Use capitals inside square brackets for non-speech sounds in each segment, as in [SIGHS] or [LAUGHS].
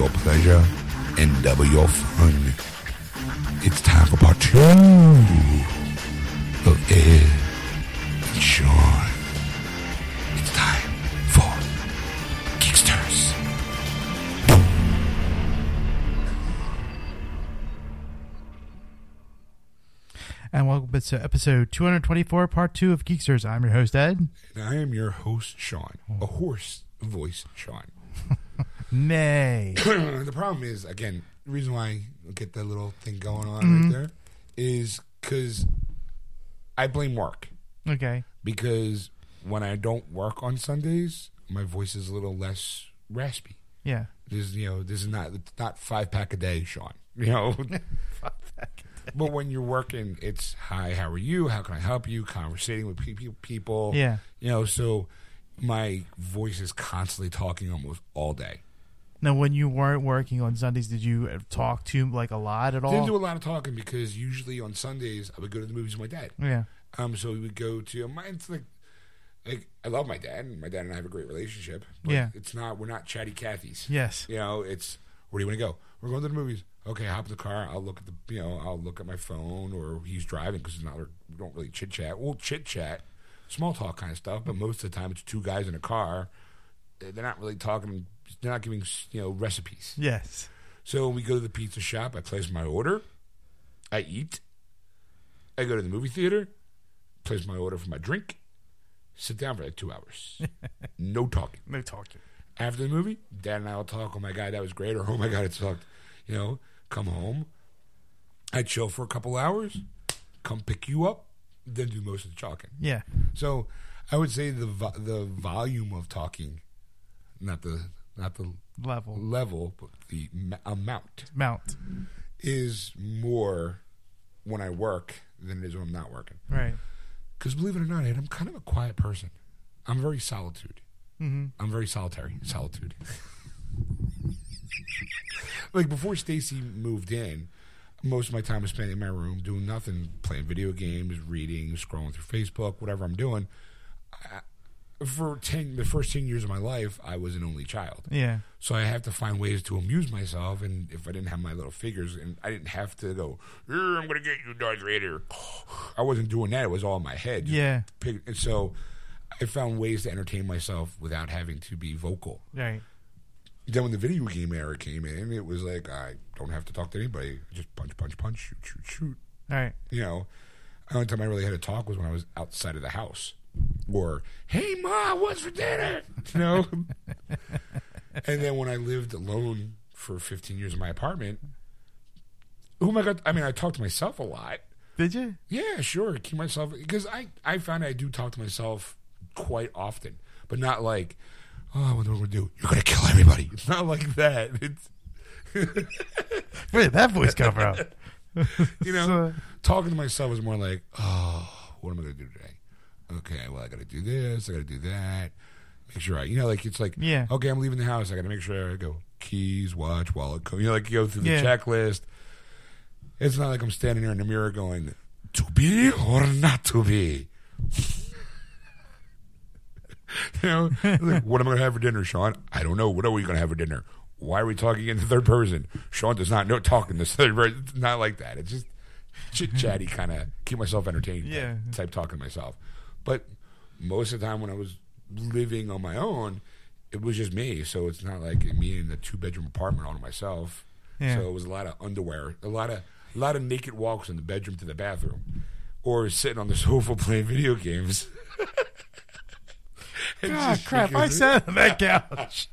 your pleasure and double your fun. It's time for part two of Ed and Sean. It's time for Geeksters. And welcome to episode 224, part two of Geeksters. I'm your host, Ed. And I am your host, Sean, a hoarse voice, Sean. [LAUGHS] Nay. [COUGHS] the problem is, again, the reason why I get that little thing going on Mm-hmm. right there is because I blame work. Okay. Because when I don't work on Sundays, my voice is a little less raspy. Yeah. This is, you know, this is not it's not five pack a day, Sean. [LAUGHS] You know, [LAUGHS] but when you're working, it's hi, how are you? How can I help you? Conversating with pe- pe- people. Yeah. you know, so my voice is constantly talking almost all day. Now, when you weren't working on Sundays, did you talk to him like a lot at all? Didn't do a lot of talking because usually on Sundays I would go to the movies with my dad. yeah. Um, so we would go to my. It's like, like I love my dad, and my dad and I have a great relationship. But Yeah. it's not. We're not chatty Cathy's. Yes. You know, it's where do you want to go? We're going to the movies. Okay, hop in the car. I'll look at the. You know, I'll look at my phone, or he's driving because it's not. We don't really chit chat. We'll chit chat, small talk kind of stuff. But most of the time, it's two guys in a car. They're not really talking. They're not giving you know recipes. Yes. So we go to the pizza shop. I place my order. I eat. I go to the movie theater. Place my order for my drink. Sit down for like two hours. [LAUGHS] no talking. No talking. After the movie, Dad and I will talk. Oh my god, that was great. Or oh my god, it sucked. You know, come home. I chill for a couple hours. Come pick you up. Then do most of the talking. Yeah. So I would say the vo- the volume of talking, not the not the Level. level, but the amount Mount. is more when I work than it is when I'm not working. Right. Because believe it or not, Ed, I'm kind of a quiet person. I'm very solitude. Mm-hmm. I'm very solitary. Solitude. [LAUGHS] like before Stacy moved in, most of my time was spent in my room doing nothing, playing video games, reading, scrolling through Facebook, whatever I'm doing. For ten, the first ten years of my life, I was an only child. Yeah. So I have to find ways to amuse myself. And if I didn't have my little figures, and I didn't have to go, "Er, I'm going to get you, Darth Vader. [SIGHS] I wasn't doing that. It was all in my head. Yeah. And so I found ways to entertain myself without having to be vocal. Right. Then when the video game era came in, it was like, I don't have to talk to anybody. Just punch, punch, punch, shoot, shoot, shoot. Right. You know, the only time I really had to talk was when I was outside of the house. Or, hey, Ma, what's for dinner? [LAUGHS] You know? and then when I lived alone for 15 years in my apartment, who am I got? I mean, I talked to myself a lot. Did you? Yeah, sure. Keep myself because I I find I do talk to myself quite often, but not like, oh, what am I going to do? You're going to kill everybody. It's not like that. [LAUGHS] It's [LAUGHS] Where did that voice come from? you know, So- talking to myself is more like, oh, what am I going to do today? Okay, well, I got to do this. I got to do that. Make sure I, you know, like it's like, Yeah. Okay, I'm leaving the house. I got to make sure I go keys, watch, wallet, you know, like you go through the Yeah. checklist. It's not like I'm standing here in the mirror going, to be or not to be. [LAUGHS] you know, like, [LAUGHS] what am I going to have for dinner, Sean? I don't know. What are we going to have for dinner? Why are we talking in the third person? Sean does not know talking this third person. It's not like that. It's just chit chatty kind of keep myself entertained. Yeah. Type talking to myself. But most of the time when I was living on my own, it was just me. So it's not like me in the two bedroom apartment all to myself. Yeah. So it was a lot of underwear, a lot of a lot of naked walks in the bedroom to the bathroom, or sitting on the [LAUGHS] sofa playing video games. [LAUGHS] Ah, crap. I sat on that [LAUGHS] couch.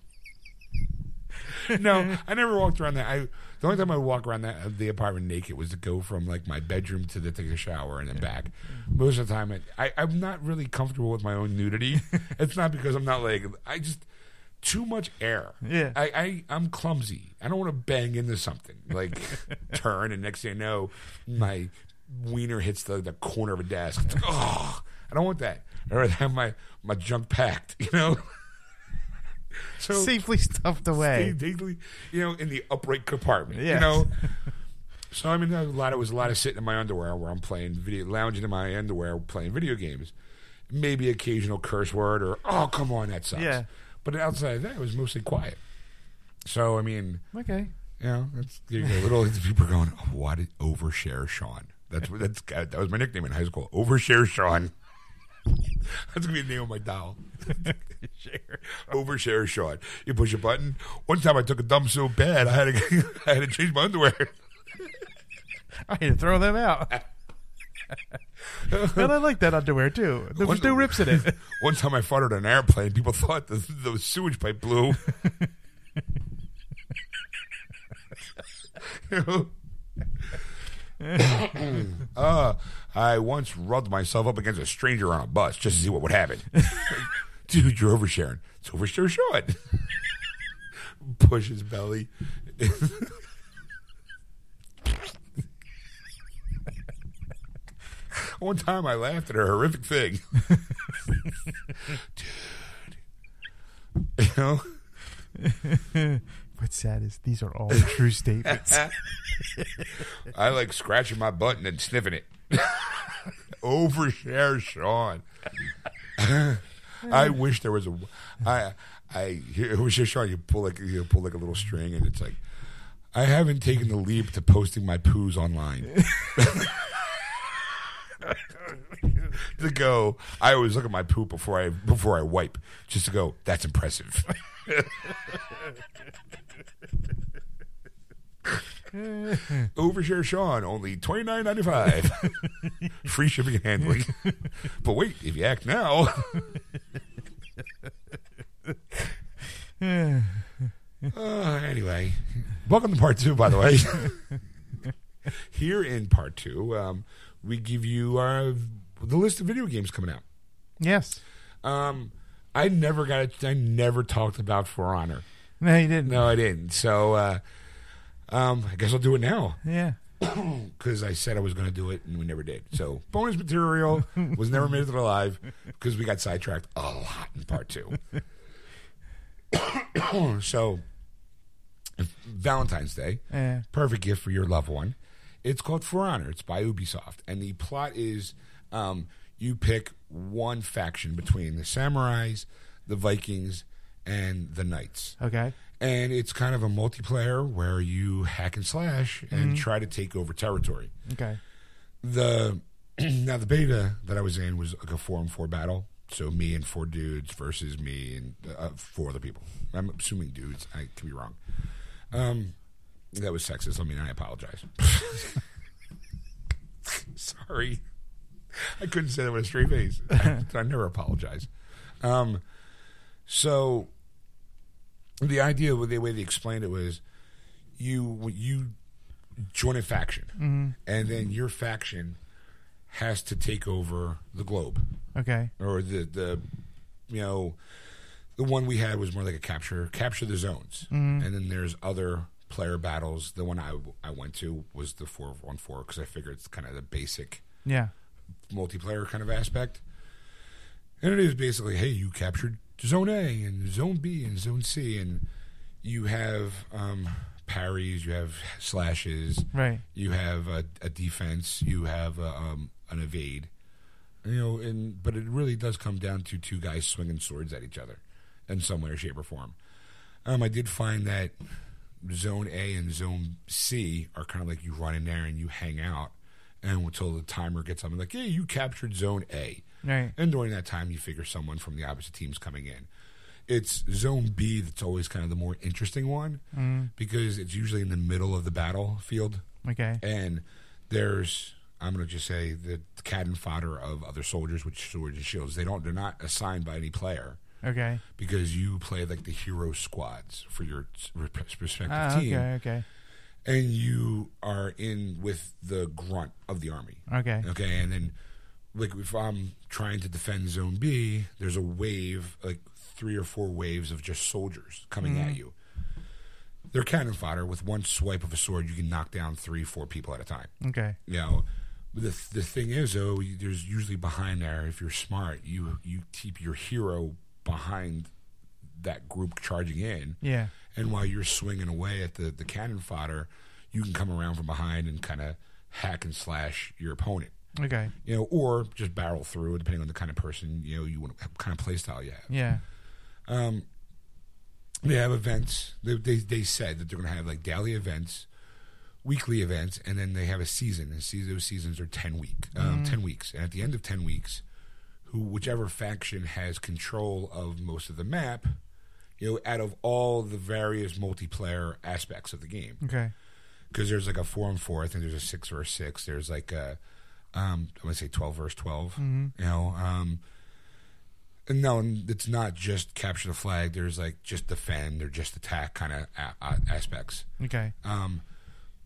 no, I never walked around that. I the only time I would walk around that the apartment naked was to go from like my bedroom to the take a shower and then back. Most of the time, it, I I'm not really comfortable with my own nudity. [LAUGHS] it's not because I'm not like I just too much air. Yeah. I, I I'm clumsy. I don't want to bang into something like [LAUGHS] turn and next thing I know my wiener hits the, the corner of a desk. It's like, oh, I don't want that. I rather have my my junk packed. [LAUGHS] You know. [LAUGHS] so Safely stuffed away. Daily, you know, in the upright compartment. You know. [LAUGHS] So I mean, a lot. It was a lot of sitting in my underwear where I'm playing video, lounging in my underwear, playing video games. Maybe occasional curse word or "Oh, come on, that sucks." Yeah. But outside of that, it was mostly quiet. So I mean, Okay. you know, that's you a little people are going, oh, what overshare Sean? That's that's that was my nickname in high school. Overshare Sean. [LAUGHS] That's gonna be the name of my doll. [LAUGHS] Overshare Sean. You push a button. One time I took a dump so bad I had to [LAUGHS] I had to change my underwear. I had to throw them out. and I like that underwear too. There was no rips in it. One time I farted on an airplane. People thought the, the sewage pipe blew. You know? uh, I once rubbed myself up against a stranger on a bus just to see what would happen. [LAUGHS] Dude, you're oversharing. It's overshare short. [LAUGHS] Push his belly. [LAUGHS] One time I laughed at a horrific thing. Dude. You know? What's sad is these are all true statements. I like scratching my butt and then sniffing it. Overshare Sean. [LAUGHS] I wish there was a. I I overshare Sean. You pull like you pull like a little string, and it's like, I haven't taken the leap to posting my poos online. [LAUGHS] to go, I always look at my poop before I before I wipe, just to go. That's impressive. [LAUGHS] [LAUGHS] Overshare Sean, only twenty nine ninety five. [LAUGHS] Free shipping and handling. [LAUGHS] but wait, if you act now. Uh, anyway, welcome to part two, by the way. Here in part two, um, we give you uh, the list of video games coming out. yes. Um, I never got it. I never talked about For Honor. No, you didn't. No, I didn't. So, uh, um, I guess I'll do it now Yeah. [COUGHS] because I said I was going to do it and we never did. So, bonus material [LAUGHS] was never made it alive because we got sidetracked a lot in part two. [COUGHS] so, Valentine's Day, Yeah. perfect gift for your loved one. It's called For Honor. It's by Ubisoft, and the plot is um, you pick one faction between the samurais, the Vikings, and the knights Okay. And it's kind of a multiplayer where you hack and slash and try to take over territory. Okay. The [CLEARS THROAT] now the beta that I was in was like a four and four battle, so me and four dudes versus me and uh, four other people. I'm assuming dudes. I could be wrong. Um, that was sexist. I mean, I apologize. [LAUGHS] Sorry, I couldn't say that with a straight face. I, [LAUGHS] I never apologize. Um, so the idea with the way they explained it was you you join a faction mm-hmm. and then your faction has to take over the globe Okay. or the the you know the one we had was more like a capture capture the zones mm-hmm. and then there's other player battles the one I, I went to was the 414 because I figured it's kind of the basic Yeah. multiplayer kind of aspect. And it is basically, hey, you captured Zone A and Zone B and Zone C, and you have um, parries, you have slashes, Right. you have a, a defense, you have a, um, an evade. You know, and but it really does come down to two guys swinging swords at each other in some way or shape or form. Um, I did find that Zone A and Zone C are kind of like you run in there and you hang out, and until the timer gets up, and like, hey, you captured Zone A, Right. and during that time, you figure someone from the opposite team's coming in. It's Zone B that's always kind of the more interesting one because it's usually in the middle of the battlefield, Okay. and there's I'm going to just say the cat and fodder of other soldiers with swords and shields. They don't. They're not assigned by any player Okay. because you play like the hero squads for your respective Ah, team, okay. Okay. and you are in with the grunt of the army. Okay. Okay, and then like if I'm trying to defend Zone B, there's a wave, like three or four waves of just soldiers coming at mm-hmm. you. They're cannon fodder. With one swipe of a sword, you can knock down three, four people at a time. Okay. You know, the the thing is though, there's usually behind there. If you're smart, you you keep your hero behind that group charging in, Yeah. and while you're swinging away at the the cannon fodder, you can come around from behind and kind of hack and slash your opponent Okay. you know, or just barrel through, depending on the kind of person you know you want, what kind of play style you have. Yeah. Um, they have events. They they, they said that they're going to have like daily events, weekly events, and then they have a season. And see, those seasons are ten week, um, ten weeks. And at the end of ten weeks, who whichever faction has control of most of the map, you know, out of all the various multiplayer aspects of the game, Okay. because there's like a four and four. I think there's a six versus six. There's like a um, I to say twelve verse 12 You know, um, and no, and it's not just capture the flag. There's like just defend or just attack kind of a- a- aspects. Okay. Um,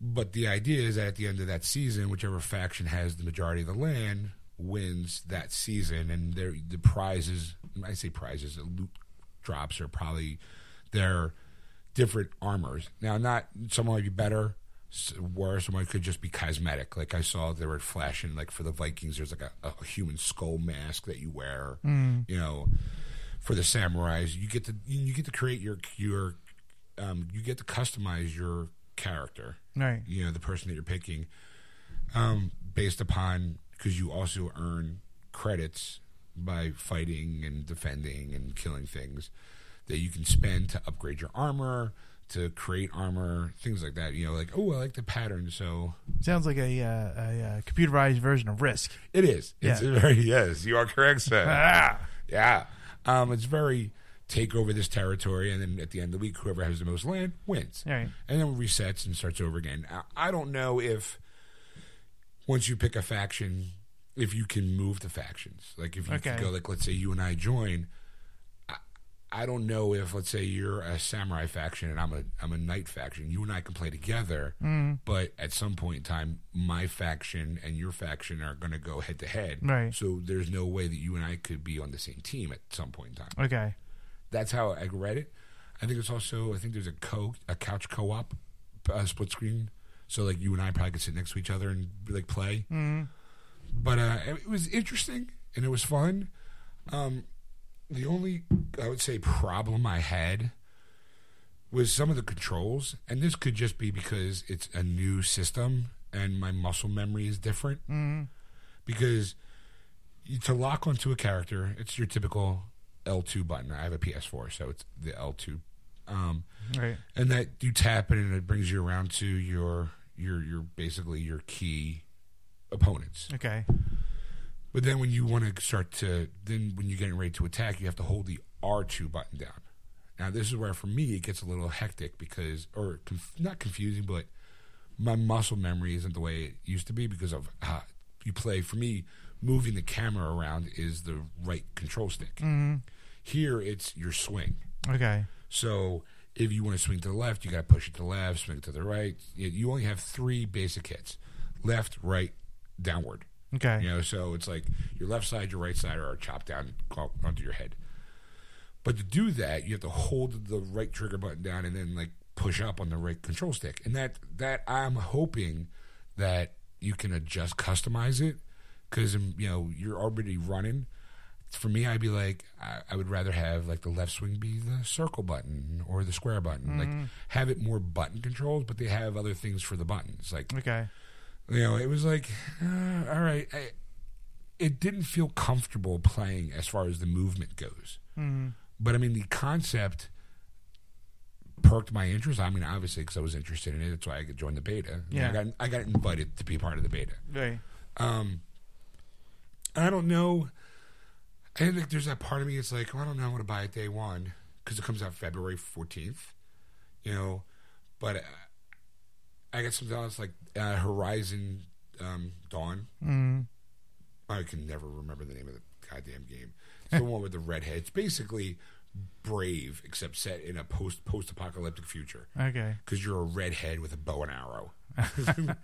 but the idea is that at the end of that season, whichever faction has the majority of the land wins that season, and their the prizes. I say prizes, the loot drops are probably their different armors. Now, not some might be better, worse. Some could just be cosmetic. Like I saw, they were flashing. Like for the Vikings, there's like a, a human skull mask that you wear. You know, for the samurais, you get to you get to create your your um, you get to customize your character Right. you know the person that you're picking um, based upon because you also earn credits by fighting and defending and killing things that you can spend to upgrade your armor to create armor things like that you know like oh i like the pattern so Sounds like a, uh, a, uh computerized version of Risk. it is it's Yeah. [LAUGHS] very yes you are correct sir [LAUGHS] Ah. yeah um, it's very take over this territory and then at the end of the week whoever has the most land wins Right. and then resets and starts over again. I- I don't know if once you pick a faction, if you can move the factions. Like if you could Okay. go, like let's say you and I join. I, don't know if let's say you're a samurai faction and I'm a I'm a knight faction. You and I can play together, Mm-hmm. but at some point in time, my faction and your faction are going to go head to head. Right. So there's no way that you and I could be on the same team at some point in time Okay. that's how I read it. I think it's also I think there's a co a couch co-op uh, split screen, so like you and I probably could sit next to each other and like play. Mm-hmm. But uh, it was interesting and it was fun. Um, the only I would say problem I had was some of the controls, and this could just be because it's a new system and my muscle memory is different. Mm-hmm. Because you, to lock onto a character, it's your typical L2 button. I have a PS4, so it's the L2. Um, Right. and that you tap it and it brings you around to your your your basically your key opponents. Okay. But then when you want to start to then when you're getting ready to attack, you have to hold the R2 button down. Now this is where for me it gets a little hectic because or conf- not confusing, but my muscle memory isn't the way it used to be because of how you play. For me, moving the camera around is the right control stick. Mm-hmm. Here it's your swing. Okay. So if you want to swing to the left, you got to push it to the left, swing to the right. You only have three basic hits: left, right, downward. Okay. You know, so it's like your left side, your right side are chopped down onto your head. But to do that, you have to hold the right trigger button down and then like push up on the right control stick. And that that I'm hoping that you can adjust, customize it, because um, you know you're already running. For me, I'd be like, I, I would rather have like the left swing be the circle button or the square button, like mm-hmm. have it more button controls, but they have other things for the buttons, like Okay. You know, it was like, uh, all right. I, it didn't feel comfortable playing as far as the movement goes. But I mean, the concept perked my interest. I mean, obviously, because I was interested in it, that's why I could join the beta. Yeah. I got I got invited to be part of the beta. Right. Um, I don't know. I think there's that part of me. It's like, well, I don't know. I'm going to buy it day one because it comes out February 14th. You know, but uh, I got something else like uh, Horizon um, Dawn. Mm. I can never remember the name of the goddamn game. It's the [LAUGHS] one with the redheads. Basically Brave, except set in a post post apocalyptic future Okay. because you're a redhead with a bow and arrow, [LAUGHS] and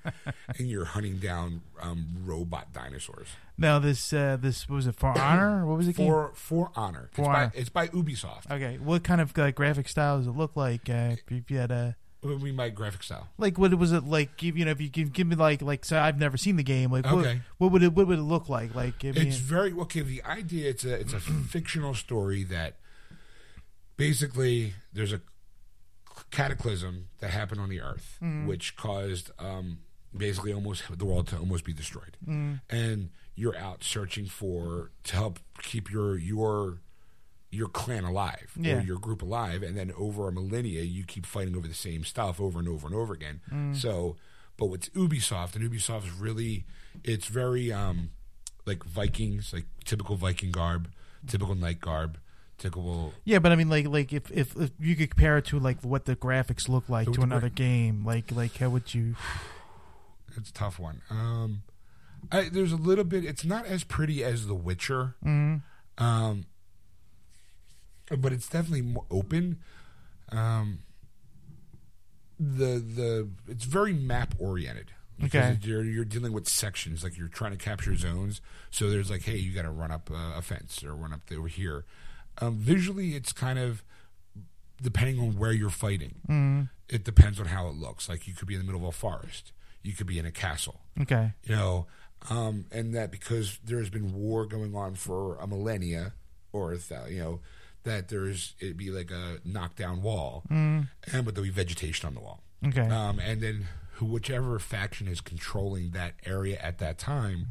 you're hunting down um, robot dinosaurs. Now this uh, this was it for [COUGHS] honor? What was it? For for honor, For it's, Honor. By, it's by Ubisoft. Okay. What kind of like, graphic style does it look like? Uh, if you had a What you mean by graphic style? like, what was it like? You know, if you give, give me like like, so I've never seen the game. Like, what, Okay. what would it what would it look like? Like, give me. It's very okay. The idea it's a it's a [CLEARS THROAT] fictional story that basically there's a cataclysm that happened on the Earth, which caused um, basically almost the world to almost be destroyed, and you're out searching for to help keep your your your clan alive Yeah. or your group alive, and then over a millennia, you keep fighting over the same stuff over and over and over again. Mm. So, but what's Ubisoft and Ubisoft is really, it's very um, like Vikings, like typical Viking garb, typical knight garb, typical. Yeah, but I mean, like, like if, if if you could compare it to like what the graphics look like So to another game, like like how would you? [SIGHS] It's a tough one. Um, I, there's a little bit. It's not as pretty as The Witcher. Mm, Um, but it's definitely more open. Um, the the it's very map oriented. Okay. You're you're dealing with sections like you're trying to capture zones. So there's like, hey, you got to run up a, a fence or run up the, over here. Um, visually, it's kind of depending on where you're fighting. mm, It depends on how it looks. Like you could be in the middle of a forest. You could be in a castle okay. you know, um, and that because there has been war going on for a millennia, or a you know, that there's it'd be like a knockdown wall, Mm, and but there'll be vegetation on the wall, okay. um, and then who whichever faction is controlling that area at that time,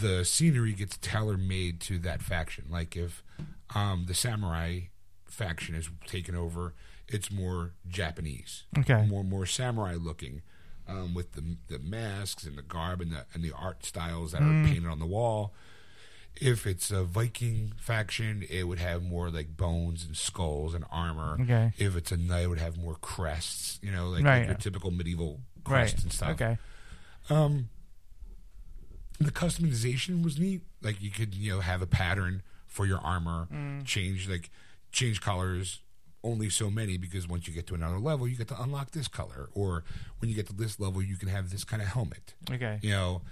the scenery gets tailor made to that faction. Like if um, the samurai faction is taken over, it's more Japanese Okay. more more samurai looking, um, with the the masks and the garb and the and the art styles that Mm. are painted on the wall. If it's a Viking faction, it would have more like bones and skulls and armor. Okay. If it's a knight, it would have more crests. You know, like, Right. like your typical medieval Right. crests and stuff. Okay. Um, the customization was neat. Like you could, you know, have a pattern for your armor, Mm. change like change colors. Only so many because once you get to another level, you get to unlock this color, or when you get to this level, you can have this kind of helmet. Okay. You know,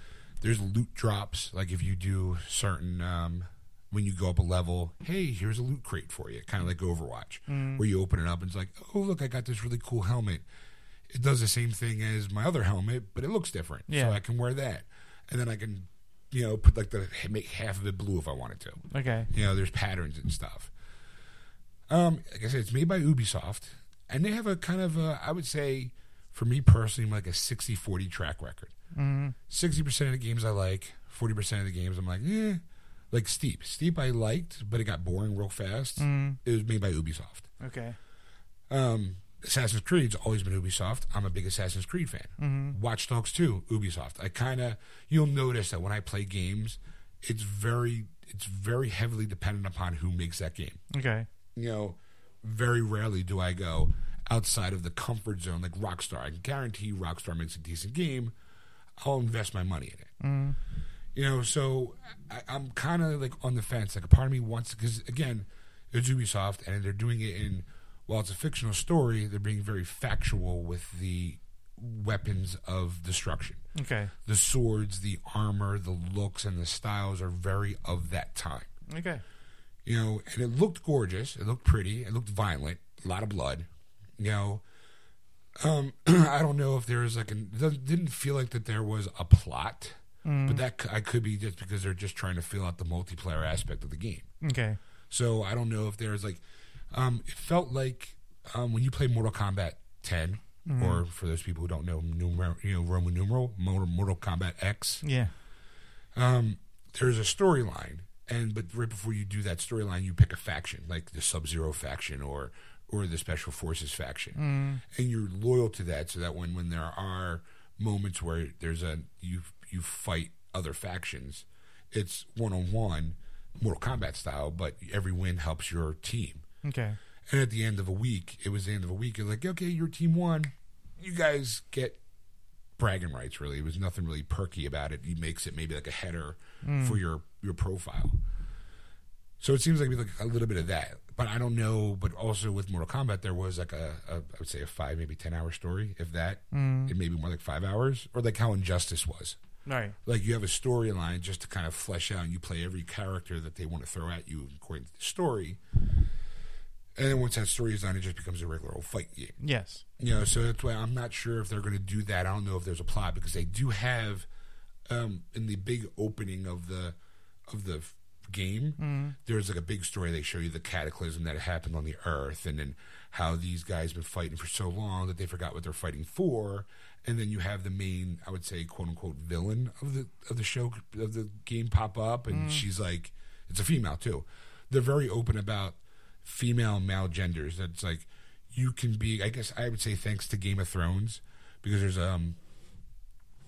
there's loot drops. Like if you do certain, um, when you go up a level, hey, here's a loot crate for you, kind of like Overwatch, Mm. where you open it up and it's like, oh look, I got this really cool helmet. It does the same thing as my other helmet, but it looks different. Yeah. So I can wear that, and then I can, you know, put like the make half of it blue if I wanted to. Okay. You know, there's patterns and stuff. Um, like I said, it's made by Ubisoft, and they have a kind of a, I would say, for me personally, like a 60-40 track record. Mm, Sixty percent of the games I like, forty percent of the games I'm like, eh. Like Steep, Steep I liked, but it got boring real fast. mm, It was made by Ubisoft. okay. Um, Assassin's Creed's always been Ubisoft. I'm a big Assassin's Creed fan. Mm, Watch Dogs 2, Ubisoft. I kind of you'll notice that when I play games, it's very it's very heavily dependent upon who makes that game. okay. You know, very rarely do I go outside of the comfort zone like Rockstar. I can guarantee Rockstar makes a decent game. I'll invest my money in it. Mm, You know, so I, I'm kind of like on the fence. Like a part of me wants because again, it's Ubisoft and they're doing it in while it's a fictional story, they're being very factual with the weapons of destruction. okay. The swords, the armor, the looks, and the styles are very of that time. Okay. You know, and it looked gorgeous. It looked pretty. It looked violent. A lot of blood. You know, um, [CLEARS THROAT] I don't know if there is like an. It didn't feel like that there was a plot, Mm, but that I could be just because they're just trying to fill out the multiplayer aspect of the game. okay. So I don't know if there's like, um, it felt like um, when you play Mortal Kombat 10, or for those people who don't know, numer- you know Roman numeral Mortal, Mortal Kombat X, Yeah. um, there's a storyline, and but right before you do that storyline, you pick a faction, like the Sub Zero faction or or the Special Forces faction, Mm, and you're loyal to that, so that when when there are moments where there's a you you fight other factions, it's one on one, Mortal Kombat style, but every win helps your team. okay. And at the end of a week, it was the end of a week. You're like, okay, your team won. You guys get bragging rights. Really, it was nothing really perky about it. He makes it maybe like a header for your your profile. So it seems like like a little bit of that, but I don't know. But also with Mortal Kombat, there was like a, a I would say a five, maybe ten hour story, if that. Mm, It may be more like five hours, or like how Injustice was. right. Like you have a storyline just to kind of flesh out. and You play every character that they want to throw at you according to the story. And then once that story is done, it just becomes a regular old fight game. Yes. You know, so that's why I'm not sure if they're going to do that. I don't know if there's a plot because they do have um, in the big opening of the of the game. Mm, There's like a big story. They show you the cataclysm that happened on the Earth, and then how these guys have been fighting for so long that they forgot what they're fighting for. And then you have the main, I would say, quote unquote, villain of the of the show of the game pop up, and she's like, it's a female too. they're very open about female and male genders. That's like you can be. I guess I would say thanks to Game of Thrones because there's um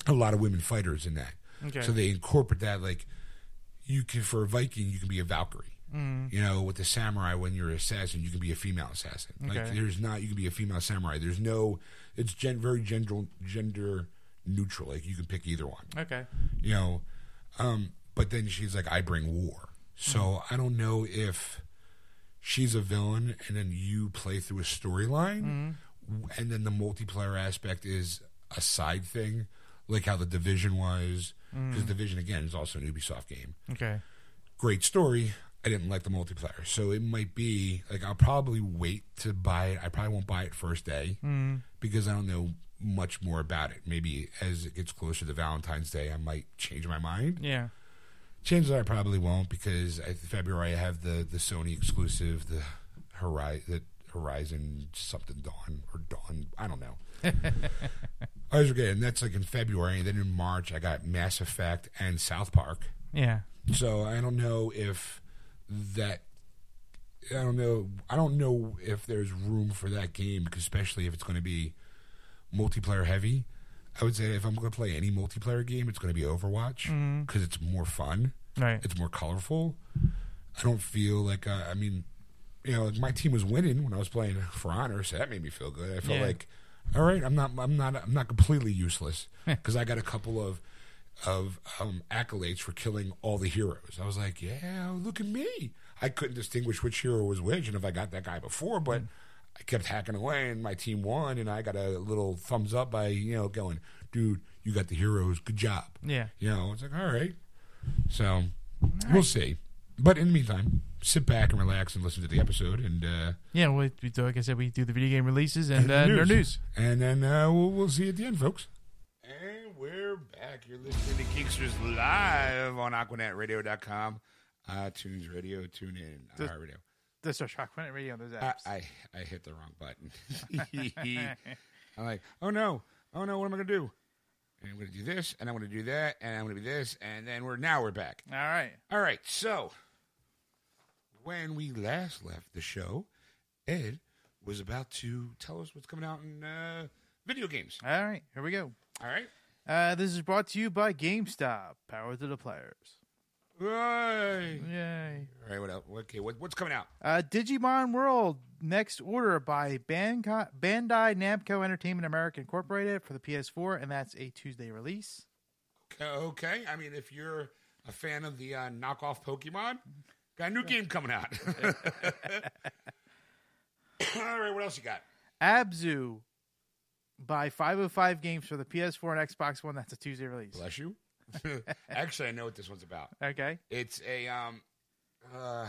a lot of women fighters in that. Okay. So they incorporate that like you can for a Viking you can be a Valkyrie. Mm. You know, with the samurai, when you're an assassin, you can be a female assassin. Like there's not, you can be a female samurai. There's no, it's gen, very gender gender neutral. Like you can pick either one. Okay. You know, um, but then she's like, I bring war. So I don't know if she's a villain and then you play through a storyline, and then the multiplayer aspect is a side thing, like how the Division was. Because mm. Division again is also an Ubisoft game Okay. great story. I didn't like the multiplayer, so it might be like I'll probably wait to buy it. I probably won't buy it first day mm. because I don't know much more about it. Maybe as it gets closer to Valentine's Day, I might change my mind. Yeah. Chances are I probably won't because I, February I have the the Sony exclusive, the Horizon, the Horizon something Dawn or Dawn. I don't know. [LAUGHS] I was forgetting. That's like in February, and then in March I got Mass Effect and South Park. Yeah. So I don't know if that. I don't know. I don't know if there's room for that game, especially if it's going to be multiplayer heavy. I would say if I'm going to play any multiplayer game, it's going to be Overwatch because it's more fun. Right. It's more colorful. I don't feel like uh, I mean, you know, like my team was winning when I was playing For Honor, so that made me feel good. I felt Yeah. like, all right, I'm not, I'm not, I'm not completely useless because I got a couple of of um, accolades for killing all the heroes. I was like, yeah, look at me. I couldn't distinguish which hero was which, and if I got that guy before, but I kept hacking away, and my team won, and I got a little thumbs up by you know going, dude, you got the heroes, good job. Yeah. You know, it's like, all right. So we'll see. But in the meantime, sit back and relax and listen to the episode and uh, Yeah. We, we like I said, we do the video game releases and, And uh, news. our news. And then uh, we'll, we'll see you at the end, folks. And we're back. You're listening to Geeksters live on AquanetRadio.com, iTunes Radio, TuneIn, The- iHeartRadio. That's our Planet Radio on those I, apps. I, I hit the wrong button. [LAUGHS] I'm like, oh no, oh no, what am I going to do? And I'm going to do this, and I'm going to do that, and I'm going to do this, and then we're now we're back. All right. All right, so when we last left the show, Ed was about to tell us what's coming out in uh, video games. All right. Here we go. All right. Uh, this is brought to you by GameStop. Power to the players. Right. Yay. All right. What else? Okay. What, what's coming out? Uh, Digimon World Next Order by Bandai Namco Entertainment America Incorporated for the PS4, and that's a Tuesday release. Okay. okay. I mean, if you're a fan of the uh, knockoff Pokemon, got a new game coming out. [LAUGHS] All right. What else you got? Abzu by 505 Games for the PS4 and Xbox One. That's a Tuesday release. Bless you. [LAUGHS] Actually, I know what this one's about. Okay. It's a um, uh,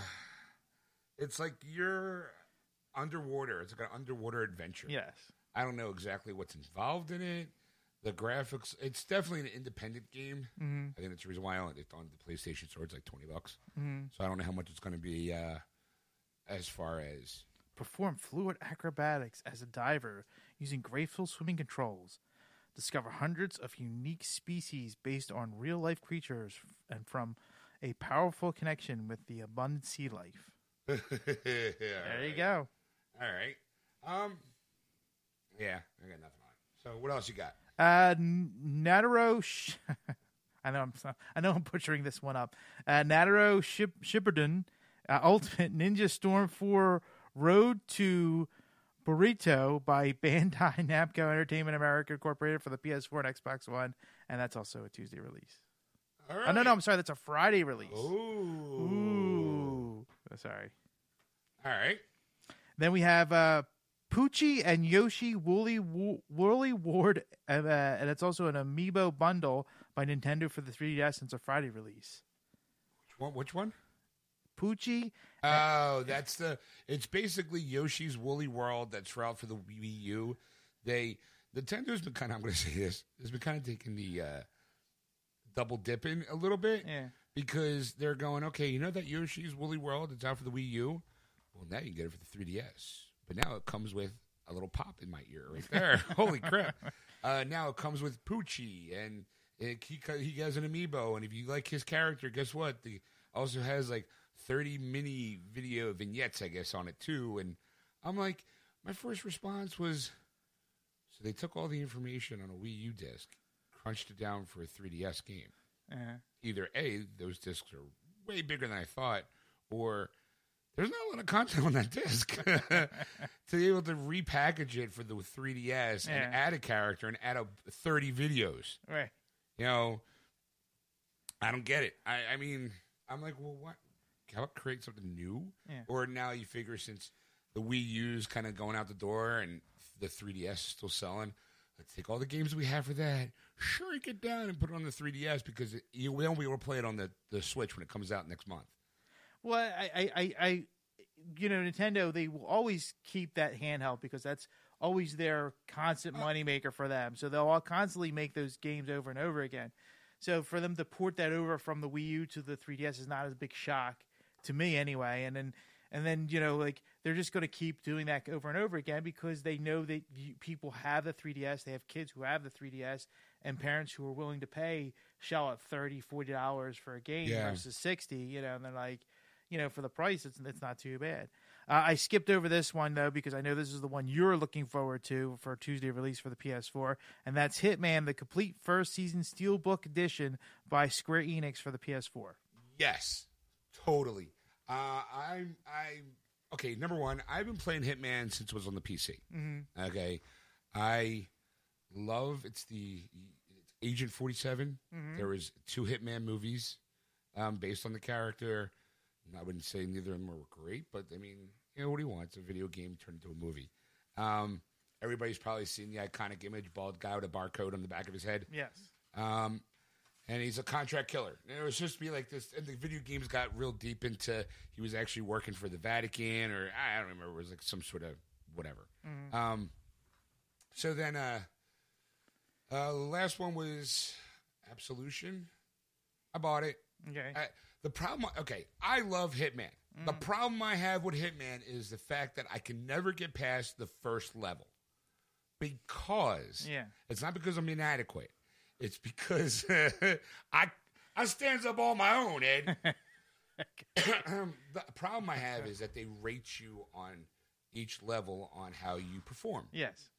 it's like you're underwater. It's like an underwater adventure. Yes. I don't know exactly what's involved in it. The graphics, it's definitely an independent game. Mm-hmm. I think that's the reason why I own it. It's on the PlayStation Store. It's like twenty bucks. Mm-hmm. So I don't know how much it's going to be uh, as far as Perform fluid acrobatics as a diver using graceful swimming controls. Discover hundreds of unique species based on real life creatures and from a powerful connection with the abundant sea life. there [LAUGHS] There you go. All right. Um. Yeah, I got nothing on. it. So what else you got? Uh, Nataro. Sh- [LAUGHS] I know I'm. so- I know I'm butchering this one up. Uh, Nataro Ship- Shippuden, uh, Ultimate Ninja Storm Four Road to Burrito by [LAUGHS] Bandai Namco Entertainment America Incorporated for the PS4 and Xbox One, and that's also a Tuesday release. All Oh no, no, I'm sorry, that's a Friday release. Ooh. Ooh, Oh, sorry. All right. Then we have uh, Poochy and Yoshi Woolly Wo- Woolly Ward, uh, and it's also an amiibo bundle by Nintendo for the 3DS. And it's a Friday release. Which one? Which one? Poochy, Oh, that's the. It's basically Yoshi's Woolly World that's out for the Wii U. They Nintendo's been kind of. I'm going to say this. Has been kind of taking the uh, double dipping a little bit yeah, because they're going. Okay, you know that Yoshi's Woolly World It's out for the Wii U. Well, now you can get it for the 3DS, but now it comes with a little pop in my ear right there. [LAUGHS] Holy crap! Uh, now it comes with Poochy, and it, he he has an amiibo, and if you like his character, guess what? The also has like 30 mini video vignettes, I guess, on it too. And I'm like, my first response was, so they took all the information on a Wii U disc, crunched it down for a 3DS game. Uh-huh. Either A, those discs are way bigger than I thought, or there's not a lot of content on that disc [LAUGHS] to be able to repackage it for the 3DS Yeah. and add a character and add a 30 videos. Right. You know, I don't get it. I, I mean, I'm like, well, what? How about create something new? Yeah. Or now you figure since the Wii U's kind of going out the door and the 3DS is still selling, let's take all the games we have for that, shrink it down and put it on the 3DS because it, you won't be able to play it on the, the Switch when it comes out next month. Well, I, I, I, I, you know, Nintendo, they will always keep that handheld because that's always their constant uh, moneymaker for them. So they'll all constantly make those games over and over again. So for them to port that over from the Wii U to the 3DS is not as big shock to me anyway. And then, and then you know, like they're just going to keep doing that over and over again because they know that you, people have the 3DS, they have kids who have the 3DS, and parents who are willing to pay shell out 30 40 dollars for a game Yeah. versus 60 you know and they're like you know for the price it's it's not too bad uh, i skipped over this one though because i know this is the one you're looking forward to for tuesday release for the ps4 and that's hitman the complete first season steelbook edition by square enix for the ps4 Yes, totally. Uh, I'm I okay. Number one, I've been playing Hitman since it was on the PC. Mm-hmm. Okay, I love it's the it's Agent Forty There was two Hitman movies um, based on the character. I wouldn't say neither of them were great, but I mean, you know, what do you want? It's a video game turned into a movie. Um, everybody's probably seen the iconic image: bald guy with a barcode on the back of his head. yes Um, and he's a contract killer. And it was just be like this. And the video games got real deep into he was actually working for the Vatican, or I don't remember. It was like some sort of whatever. Um, so then, uh, uh, the last one was Absolution. I bought it. okay I, the problem, okay, I love Hitman. The mm. problem I have with Hitman is the fact that I can never get past the first level because Yeah. it's not because I'm inadequate. It's because [LAUGHS] I I stands up on my own, Ed. [LAUGHS] [COUGHS] [COUGHS] the problem I have is that they rate you on each level on how you perform. yes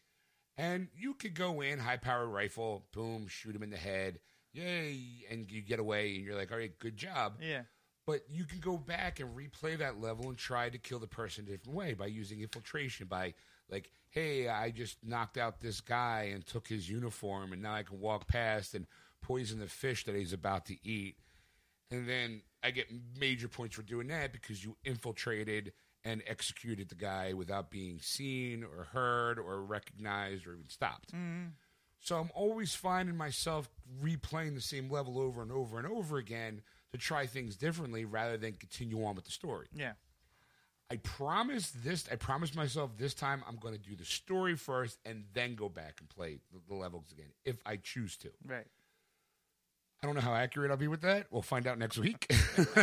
And you could go in, high powered rifle, boom, shoot him in the head, yay, and you get away, and you're like, all right, good job. yeah But you can go back and replay that level and try to kill the person a different way by using infiltration, by like, hey, I just knocked out this guy and took his uniform, and now I can walk past and poison the fish that he's about to eat. And then I get major points for doing that because you infiltrated and executed the guy without being seen or heard or recognized or even stopped. Mm-hmm. So I'm always finding myself replaying the same level over and over and over again to try things differently rather than continue on with the story. yeah I promise this. I promise myself this time I'm going to do the story first and then go back and play the, the levels again if I choose to. right I don't know how accurate I'll be with that. We'll find out next week. [LAUGHS]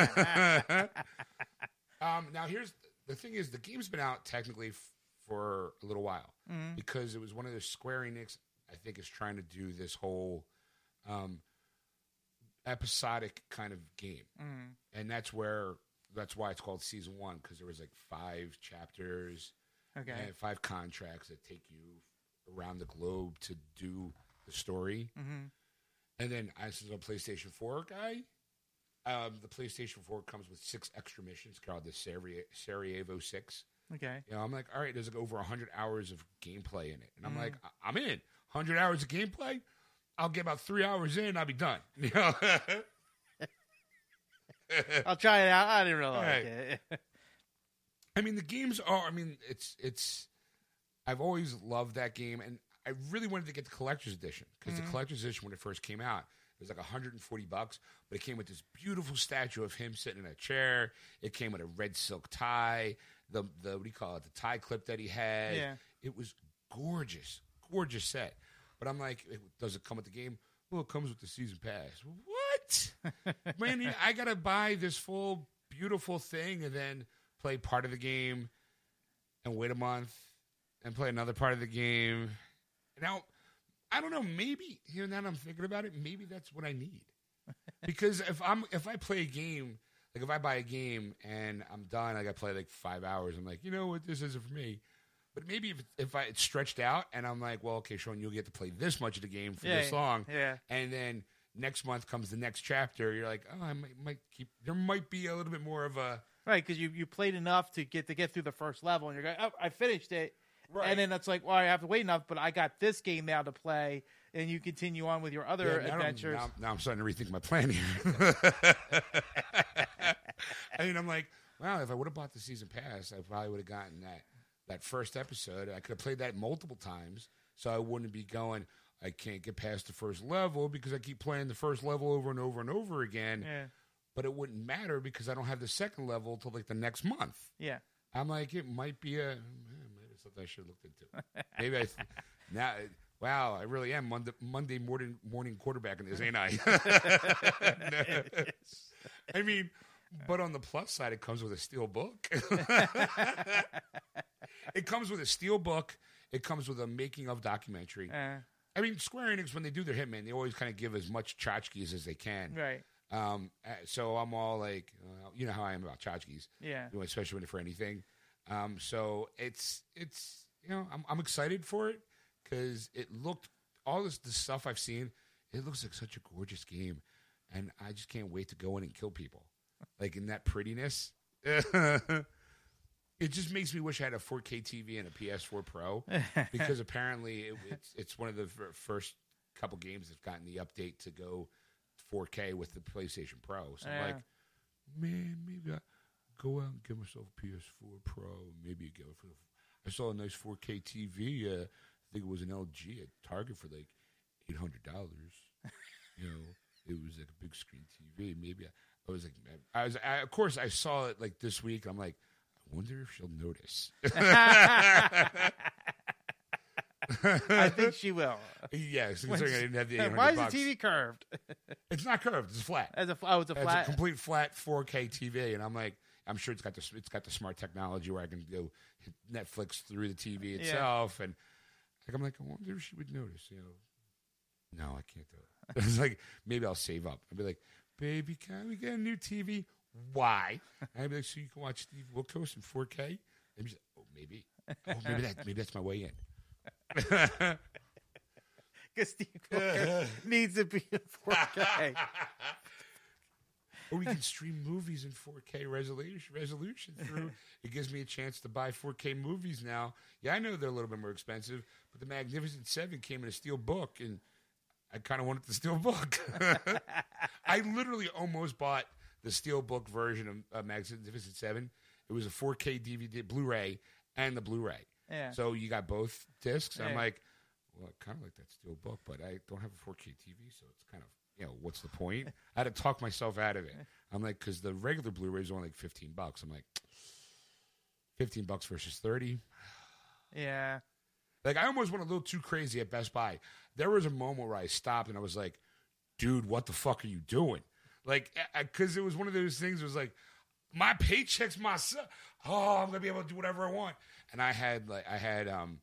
um, now, here's the thing: is the game's been out technically f- for a little while because it was one of the Square Enix. I think is trying to do this whole um, episodic kind of game, and that's where that's why it's called season one because there was like five chapters okay and five contracts that take you around the globe to do the story. Mhm. And then, as a PlayStation 4 guy, um, the PlayStation 4 comes with six extra missions called the Sarajevo, Sarajevo 6. okay You know, I'm like, all right, there's like over 100 hours of gameplay in it. And I'm like, I'm in. 100 hours of gameplay? I'll get about three hours in, I'll be done. [LAUGHS] You know? [LAUGHS] i'll try it out i didn't really like Right. it [LAUGHS] I mean, the games are. I mean, it's it's. I've always loved that game, and I really wanted to get the collector's edition because the mm-hmm. collector's edition when it first came out it was like 140 bucks, but it came with this beautiful statue of him sitting in a chair. It came with a red silk tie, the the what do you call it, the tie clip that he had. Yeah. It was gorgeous, gorgeous set. But I'm like, does it come with the game? Well, it comes with the season pass. What? [LAUGHS] Man, I gotta buy this full beautiful thing and then play part of the game and wait a month and play another part of the game. Now, I don't know. Maybe here now that I'm thinking about it, maybe that's what I need. [LAUGHS] Because if I'm if I play a game like if I buy a game and I'm done, like I play like five hours, I'm like, you know what, this isn't for me. But maybe if if I it's stretched out and I'm like, well, okay, Sean, you'll get to play this much of the game for Yeah, this long, yeah. and then next month comes the next chapter. You're like, oh, I might, might keep. There might be a little bit more of a Right, because you, you played enough to get to get through the first level, and you're going, oh, I finished it. Right. And then it's like, well, I have to wait enough, but I got this game now to play, and you continue on with your other Yeah, now adventures. Now, now I'm starting to rethink my plan here. [LAUGHS] [LAUGHS] I mean, I'm like, wow, if I would have bought the season pass, I probably would have gotten that that first episode. I could have played that multiple times, so I wouldn't be going. I can't get past the first level because I keep playing the first level over and over and over again. yeah, But it wouldn't matter because I don't have the second level till like the next month. yeah. I'm like, it might be a eh, maybe something I should have looked into. Maybe I [LAUGHS] now. Wow, I really am Monday, Monday morning morning quarterback in this, ain't I? [LAUGHS] [LAUGHS] I mean, but on the plus side, it comes with a steel book. [LAUGHS] it comes with a steel book. It comes with a making of documentary. Uh, I mean, Square Enix when they do their Hitman, they always kind of give as much tchotchkes as they can. right. Um, uh, so I'm all like, uh, you know how I am about tchotchkes Yeah. you know, especially when it's for anything. Um, so it's it's you know I'm I'm excited for it because it looked all this the stuff I've seen. It looks like such a gorgeous game, and I just can't wait to go in and kill people, like in that prettiness. [LAUGHS] it just makes me wish I had a 4K TV and a PS4 Pro [LAUGHS] because apparently it, it's it's one of the first couple games that's gotten the update to go 4K with the PlayStation Pro. So I'm like, man, maybe I go out and get myself a PS4 Pro. Maybe get it for the. I saw a nice 4K TV. Uh, I think it was an LG at Target for like eight hundred dollars. [LAUGHS] you know, it was like a big screen TV. Maybe I, I was like, I was. I, of course, I saw it like this week. I'm like, I wonder if she'll notice. [LAUGHS] I think she will. yes, considering I didn't have the [LAUGHS] 800 Why is bucks. the TV curved? It's not curved. It's flat. As a oh, it's a It's flat. a complete flat 4K TV, and I'm like, I'm sure it's got the it's got the smart technology where I can go hit Netflix through the TV itself, and like I'm like, I wonder if she would notice. You know, no, I can't do it. [LAUGHS] it's like maybe I'll save up. I'll be like, baby, can we get a new TV? Why? I'd be like, so you can watch Steve Wilkos in 4K. And she's like, oh, maybe. Oh, maybe that maybe that's my way in. [LAUGHS] Because Steve Wilkos [LAUGHS] needs to be in 4K. Or we can stream movies in 4K resolution. Resolution through. It gives me a chance to buy 4K movies now. Yeah, I know they're a little bit more expensive, but the Magnificent Seven came in a steel book, and I kind of wanted the steel book. [LAUGHS] I literally almost bought the steel book version of uh, Magnificent Seven. It was a 4K DVD, Blu-ray, and the Blu-ray. Yeah. So you got both discs. I'm like, well, I kind of like that steel book, but I don't have a 4K TV, so it's kind of, you know, what's the point? I had to talk myself out of it. [LAUGHS] I'm like, because the regular Blu-ray is only like 15 bucks. I'm like, 15 bucks versus 30. Yeah. Like, I almost went a little too crazy at Best Buy. There was a moment where I stopped and I was like, dude, what the fuck are you doing? Like, because it was one of those things. It was like, my paycheck's myself. Oh, I'm gonna be able to do whatever I want. And I had like, I had um,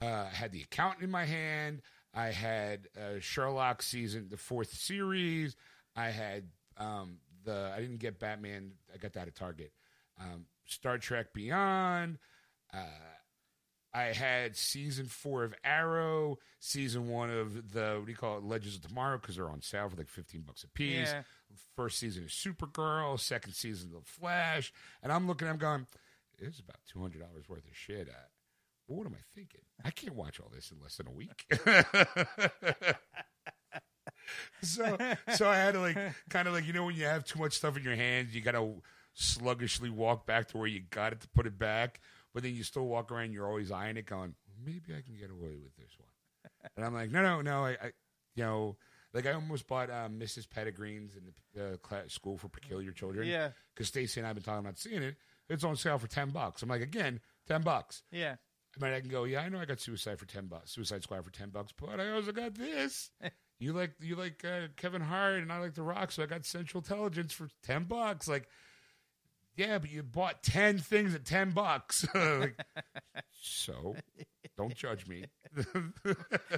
uh, I had the accountant in my hand. I had uh, Sherlock season, the fourth series. I had um, the. I didn't get Batman. I got that at Target. Um, Star Trek Beyond. Uh, I had season four of Arrow, season one of the what do you call it, Legends of Tomorrow, because they're on sale for like fifteen bucks a piece. Yeah. First season of Supergirl, second season of The Flash, and I'm looking, I'm going, it's about two hundred dollars worth of shit. Uh, what am I thinking? I can't watch all this in less than a week. [LAUGHS] so, so I had to like, kind of like, you know, when you have too much stuff in your hands, you got to sluggishly walk back to where you got it to put it back. But then you still walk around, you're always eyeing it, going, maybe I can get away with this one. [LAUGHS] And I'm like, no, no, no. I, I you know, like I almost bought um, Mrs. Pettigreen's in the uh, class, school for peculiar children. Yeah. Because Stacy and I have been talking about seeing it. It's on sale for ten bucks. I'm like, again, ten bucks. Yeah. I mean, I can go. Yeah, I know I got Suicide for ten bucks, Suicide Squad for ten bucks, but I also got this. [LAUGHS] you like you like uh, Kevin Hart, and I like The Rock, so I got Central Intelligence for ten bucks. Like, yeah, but you bought ten things at ten bucks. [LAUGHS] like, so don't judge me. [LAUGHS]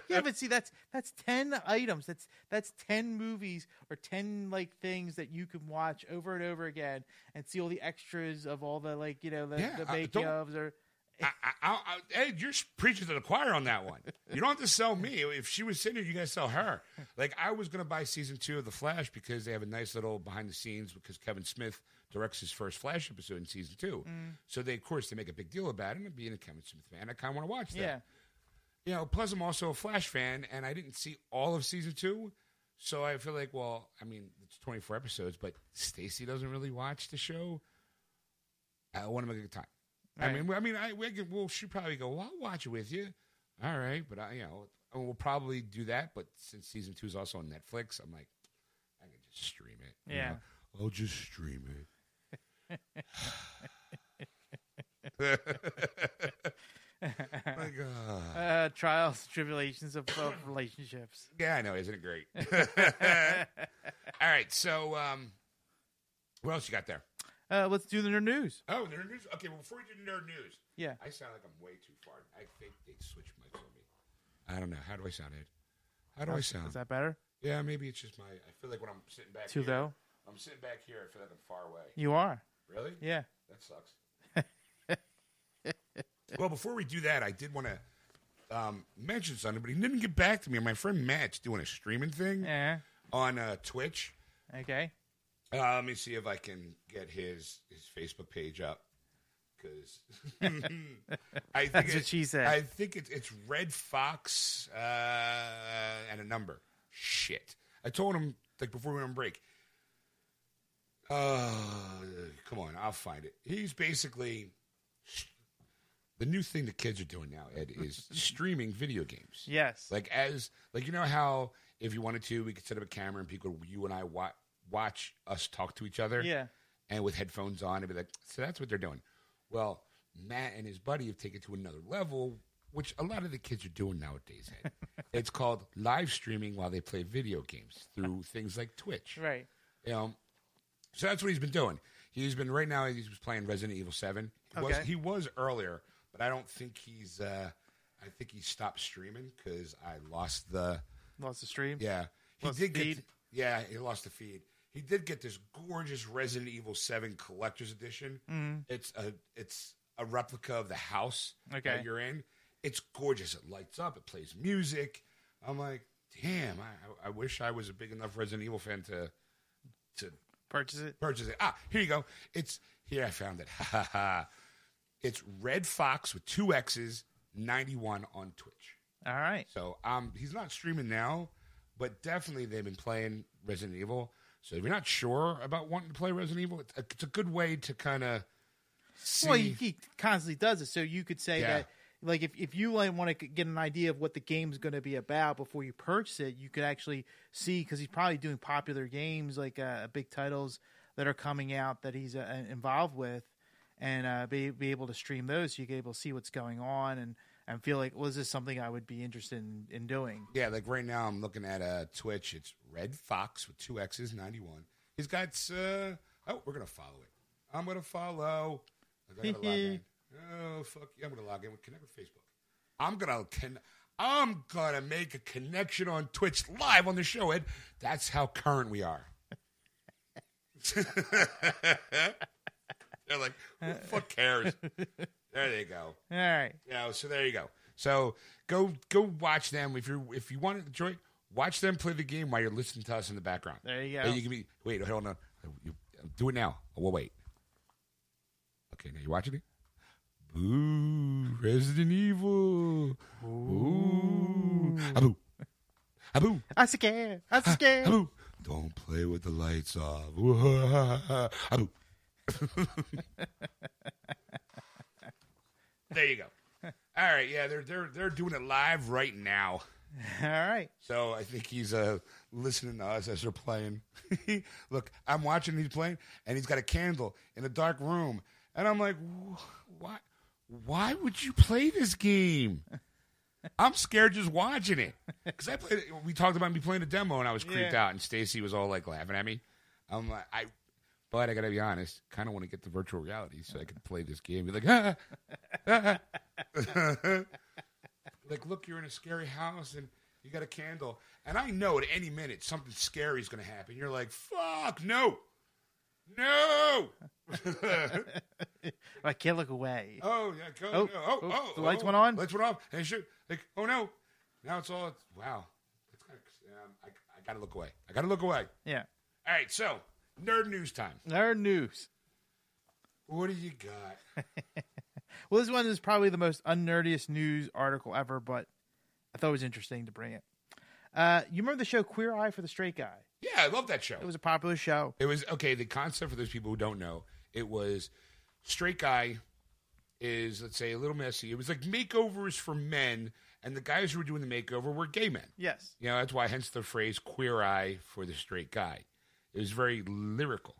yeah, but see, that's that's ten items. That's that's ten movies or ten like things that you can watch over and over again and see all the extras of all the like you know the, Yeah, the making ofs or I, I, I, hey, you're preaching to the choir on that one. You don't have to sell me. If she was sitting here, you got to sell her. Like I was going to buy season two of The Flash because they have a nice little behind the scenes because Kevin Smith directs his first Flash episode in season two. Mm. So they, of course, they make a big deal about it. And being a Kevin Smith fan, I kind of want to watch that. yeah. You know, plus I'm also a Flash fan, and I didn't see all of season two. So I feel like, well, I mean, it's 24 episodes, but Stacy doesn't really watch the show. I want to make a good time. I mean, I mean, I we could, well, she'd probably go, well, I'll watch it with you. All right, but I, you know, we'll probably do that. But since season two is also on Netflix, I'm like, I can just stream it. you Yeah. know? I'll just stream it. [LAUGHS] [LAUGHS] like, uh, Uh, trials, tribulations of, of [COUGHS] relationships. yeah, I know, isn't it great? [LAUGHS] All right, so um, what else you got there? Uh, let's do the nerd news. Oh, nerd news. Okay, well, before we do the nerd news, Yeah. I sound like I'm way too far. I think they switched mics on me. I don't know. How do I sound, Ed? How do I sound? Is that better? yeah, maybe it's just my. I feel like when I'm sitting back Too here, low? I'm sitting back here. I feel like I'm far away. You are. Really? Yeah. That sucks. [LAUGHS] well, before we do that, I did want to um, mention something, but he didn't get back to me. My friend Matt's doing a streaming thing Yeah. on uh, Twitch. Okay. Uh, let me see if I can get his his Facebook page up because [LAUGHS] I think That's it- what she said. I think it's it's Red Fox uh, and a number. Shit, I told him like before we went on break. Uh, come on, I'll find it. He's basically the new thing the kids are doing now. Ed is [LAUGHS] streaming video games. Yes. Like as like you know how if you wanted to, we could set up a camera and people, you and I wa- watch us talk to each other. Yeah. And with headphones on, and be like, so that's what they're doing. Well, Matt and his buddy have taken it to another level, which a lot of the kids are doing nowadays. Ed. [LAUGHS] it's called live streaming while they play video games through things like Twitch. Right. You know, so that's what he's been doing. He's been right now. He's playing Resident Evil Seven. He was Okay. he was earlier, but I don't think he's. uh I think he stopped streaming because I lost the. Lost the stream. Yeah, he Lost did get. Yeah, he lost the feed. He did get this gorgeous Resident Evil Seven collector's edition. It's a it's a replica of the house. Okay. that you're in. It's gorgeous. It lights up. It plays music. I'm like, damn. I, I wish I was a big enough Resident Evil fan to to Purchase it. purchase it. Ah, here you go. It's here. I found it. [LAUGHS] Ha ha ha. It's Red Fox with two X's, ninety one on Twitch. All right. So um, he's not streaming now, but definitely they've been playing Resident Evil. So if you're not sure about wanting to play Resident Evil, it's a, it's a good way to kind of see. Well, he, he constantly does it, so you could say Yeah. that, like, if if you like want to get an idea of what the game's going to be about before you purchase it, you could actually see because he's probably doing popular games like uh, big titles that are coming out that he's uh, involved with, and uh, be be able to stream those, so you get able to see what's going on and and feel like, well, is this something I would be interested in, in doing? yeah, like right now I'm looking at uh, Twitch. It's Red Fox with two X's, ninety one. He's got. Uh, oh, we're gonna follow it. I'm gonna follow. I gotta log in. [LAUGHS] Oh fuck! Yeah, I'm gonna log in. with Connect with Facebook. I'm gonna con- I'm gonna make a connection on Twitch live on the show, Ed. That's how current we are. [LAUGHS] They're like, who the fuck cares? [LAUGHS] There they go. All right. Know, so there you go. So go go watch them if you if you want to enjoy. Watch them play the game while you're listening to us in the background. There you go. you can be wait, hold on. Do it now. We'll wait. Okay, now you watching it. Boo! Resident Evil. Ooh. Abu. Abu. I'm scared. I'm scared. Abu. Don't play with the lights off. Abu. [LAUGHS] there you go. [LAUGHS] All right, yeah, they're they're they're doing it live right now. [LAUGHS] All right. So I think he's uh, listening to us as they're playing. [LAUGHS] Look, I'm watching he's playing, and he's got a candle in a dark room, and I'm like, why? Why would you play this game? I'm scared just watching it because I played. We talked about me playing a demo, and I was creeped Yeah. out, and Stacy was all like laughing at me. I'm like, I. But I gotta be honest, kind of want to get the virtual reality so I can play this game. Be like, ah, [LAUGHS] ah. like, look, you're in a scary house and you got a candle, and I know at any minute something scary is to happen. You're like, fuck, no, no. [LAUGHS] I can't look away. Oh yeah, go, Oh, no. oh, oh, oh, the lights oh, went on? Lights went off, and should like, oh no, now it's all wow. It's kind of, um, I, I gotta look away. I gotta look away. Yeah. All right, so nerd news time. Nerd news. What do you got? [LAUGHS] Well, this one is probably the most unnerdiest news article ever, but I thought it was interesting to bring it. Uh, you remember the show Queer Eye for the Straight Guy? Yeah, I love that show. It was a popular show. It was okay. The concept for those people who don't know, it was straight guy is let's say a little messy. It was like makeovers for men, and the guys who were doing the makeover were gay men. Yes. You know, that's why hence the phrase queer eye for the straight guy. It was very lyrical.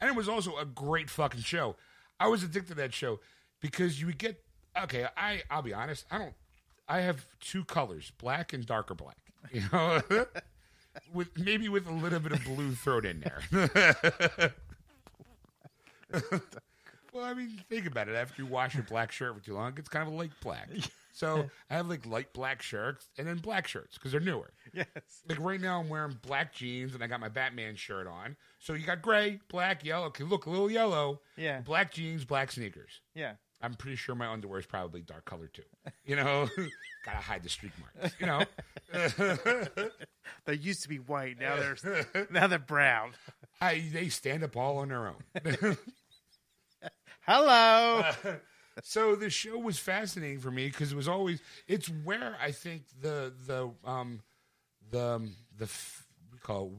And it was also a great fucking show. I was addicted to that show because you would get okay, I I'll be honest, I don't I have two colors, black and darker black. [LAUGHS] You know? with maybe with a little bit of blue thrown in there. [LAUGHS] well, I mean, think about it. After you wash your black shirt for too long, it's kind of a light black. [LAUGHS] So I have like light black shirts and then black shirts because they're newer. Yes. Like right now, I'm wearing black jeans and I got my Batman shirt on. So you got gray, black, yellow. Okay, look, a little yellow. Yeah. Black jeans, black sneakers. Yeah. I'm pretty sure my underwear is probably dark color too. You know, [LAUGHS] gotta hide the streak marks. You know, [LAUGHS] They used to be white. Now they're now they're brown. I, they stand up all on their own. [LAUGHS] Hello. So the show was fascinating for me because it was always it's where I think the the um the um, the we call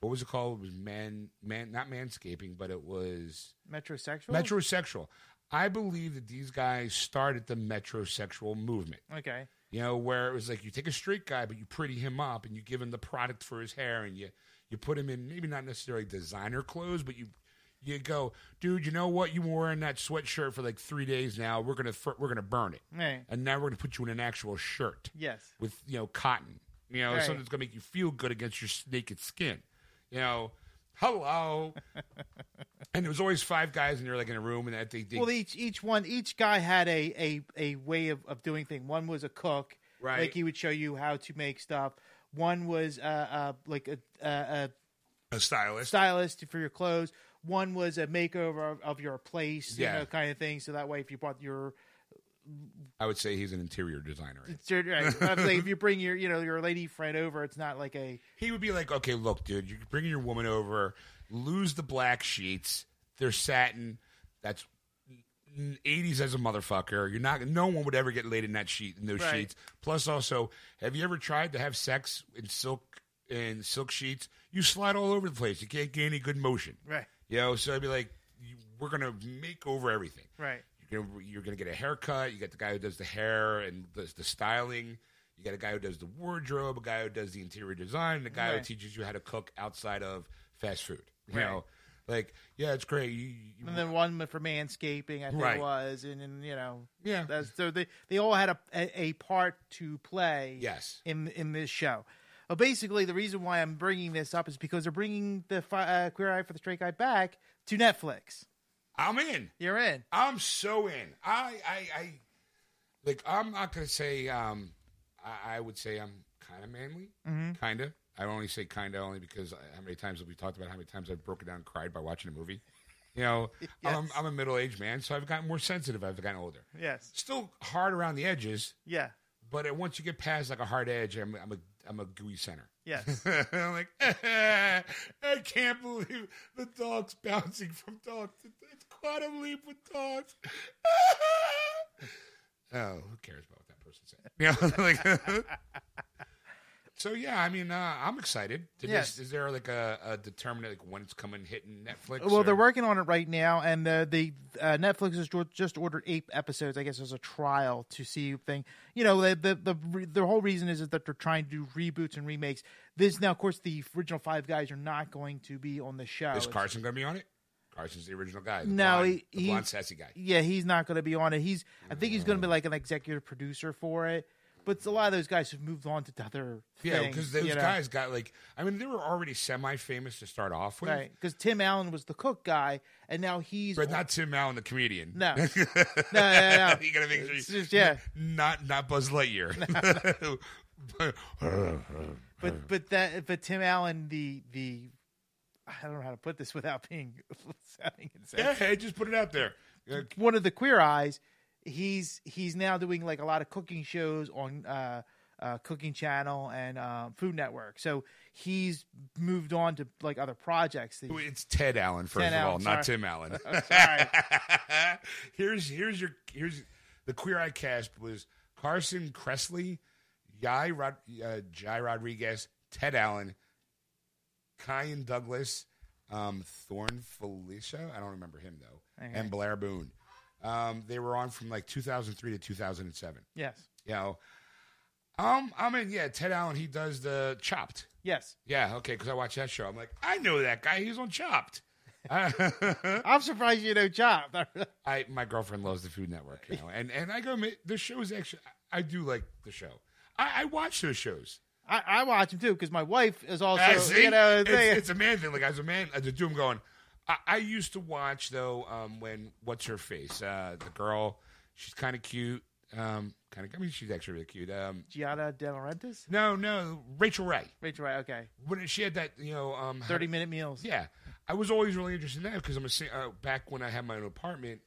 what was it called? It was man man not manscaping, but it was Metrosexual. metrosexual. I believe that these guys started the metrosexual movement. Okay. You know, where it was like you take a straight guy, but you pretty him up and you give him the product for his hair and you you put him in maybe not necessarily designer clothes, but you you go, dude. You know what? You were wearing that sweatshirt for like three days now. We're gonna fir- we're gonna burn it, Right. and now we're gonna put you in an actual shirt Yes. with you know cotton. You know, Right. something that's gonna make you feel good against your naked skin. You know, hello. [LAUGHS] and there was always five guys, and you're like in a room, and that they, they Well, each each one each guy had a a, a way of, of doing things. One was a cook, Right. Like he would show you how to make stuff. One was uh, uh like a, a, a a stylist. stylist for your clothes. One was a makeover of, of your place, Yeah. you know, kind of thing. So that way, if you brought your I would say he's an interior designer. right, [LAUGHS] I'm saying if you bring your you know your lady friend over, it's not like a He would be like, okay, look, dude, you're bringing your woman over, lose the black sheets. They're satin. That's 80s as a motherfucker. You're not, no one would ever get laid in that sheet, in those Right. sheets. Plus, also, have you ever tried to have sex in silk, in silk sheets? You slide all over the place. You can't get any good motion. right, You know, so I'd be like, you, we're going to make over everything. right, You're gonna, you're gonna get a haircut. You got the guy who does the hair and does the styling. You got a guy who does the wardrobe, a guy who does the interior design, and a guy Right. who teaches you how to cook outside of fast food. You Right. know, like yeah, it's great. You, you, and then one for manscaping, I think Right. it was, and, and you know, yeah, so they they all had a, a a part to play. yes, in in this show. Well, basically, the reason why I'm bringing this up is because they're bringing the fi- uh, Queer Eye for the Straight Guy back to Netflix. I'm in. You're in. I'm so in. I, I, I like. I'm not gonna say. Um, I, I would say I'm kind of manly, Mm-hmm. kind of. I only say kind of only because how many times have we talked about how many times I've broken down and cried by watching a movie. You know, I'm, [LAUGHS] I'm a middle aged man, so I've gotten more sensitive. I've gotten older. Yes. Still hard around the edges, Yeah. but uh, once you get past like a hard edge, I'm, I'm a I'm a gooey center. Yes. [LAUGHS] I'm like, [LAUGHS] I can't believe the dog's bouncing from dog to it's quantum leap with dogs. [LAUGHS] oh, who cares about what that person said? You know, like, so yeah, I mean, uh, I'm excited. Did Yes. this, is there like a, a determinate like when it's coming hitting Netflix? Well, or- they're working on it right now, and uh, the uh, Netflix has just ordered eight episodes. I guess as a trial to see thing. You know, the the the, re- the whole reason is, is that they're trying to do reboots and remakes. This now, of course, the original five guys are not going to be on the show. Is It's- Carson going to be on it? Carson's the original guy. The No, blonde, he- the he- blonde sassy guy. Yeah, he's not going to be on it. He's I think he's going to be like an executive producer for it. But a lot of those guys have moved on to other Yeah, because those you know? guys got like, I mean, they were already semi-famous to start off with, right? Because Tim Allen was the cook guy, and now he's but not Tim Allen, the comedian. no, [LAUGHS] no, no, no. you gotta make sure, you, just- yeah. not not Buzz Lightyear. [LAUGHS] But but that but Tim Allen the the I don't know how to put this without being [LAUGHS] sounding insane. yeah, hey, just put it out there. One of the queer eyes, he's he's now doing like a lot of cooking shows on uh, uh, Cooking Channel and uh, Food Network. So he's moved on to like other projects. It's Ted Allen, first Ted of all, Allen, not. Tim Allen. [LAUGHS] sorry. [LAUGHS] here's here's your here's the Queer Eye cast was Carson Kressley, Jai, Rod, uh, Jai Rodriguez, Ted Allen, Kyan Douglas, um, Thorne Filicia. I don't remember him though, Okay. and Blair Boone. Um, they were on from like 2003 to 2007. yes, You know, um, I mean, yeah, Ted Allen. He does the Chopped. yes. Yeah, okay, because I watched that show. I'm like, I know that guy. He's on Chopped. [LAUGHS] I'm surprised you know Chopped. [LAUGHS] I my girlfriend loves the Food Network, you know, and and I go, the show is actually I do like the show. I, I watch those shows. I, I watch them too because my wife is also Ah, see? you know it's, it's a man thing. Like as a man, as a dude, I'm going. I, I used to watch though um, when what's her face, uh, the girl, she's kind of cute, um, kind of. I mean, she's actually really cute. Um, Giada De Laurentiis. no, no, Rachael Ray. Rachael, Ray. Okay, When she had that, you know, um, thirty minute meals. Yeah, I was always really interested in that because I'm a uh, back when I had my own apartment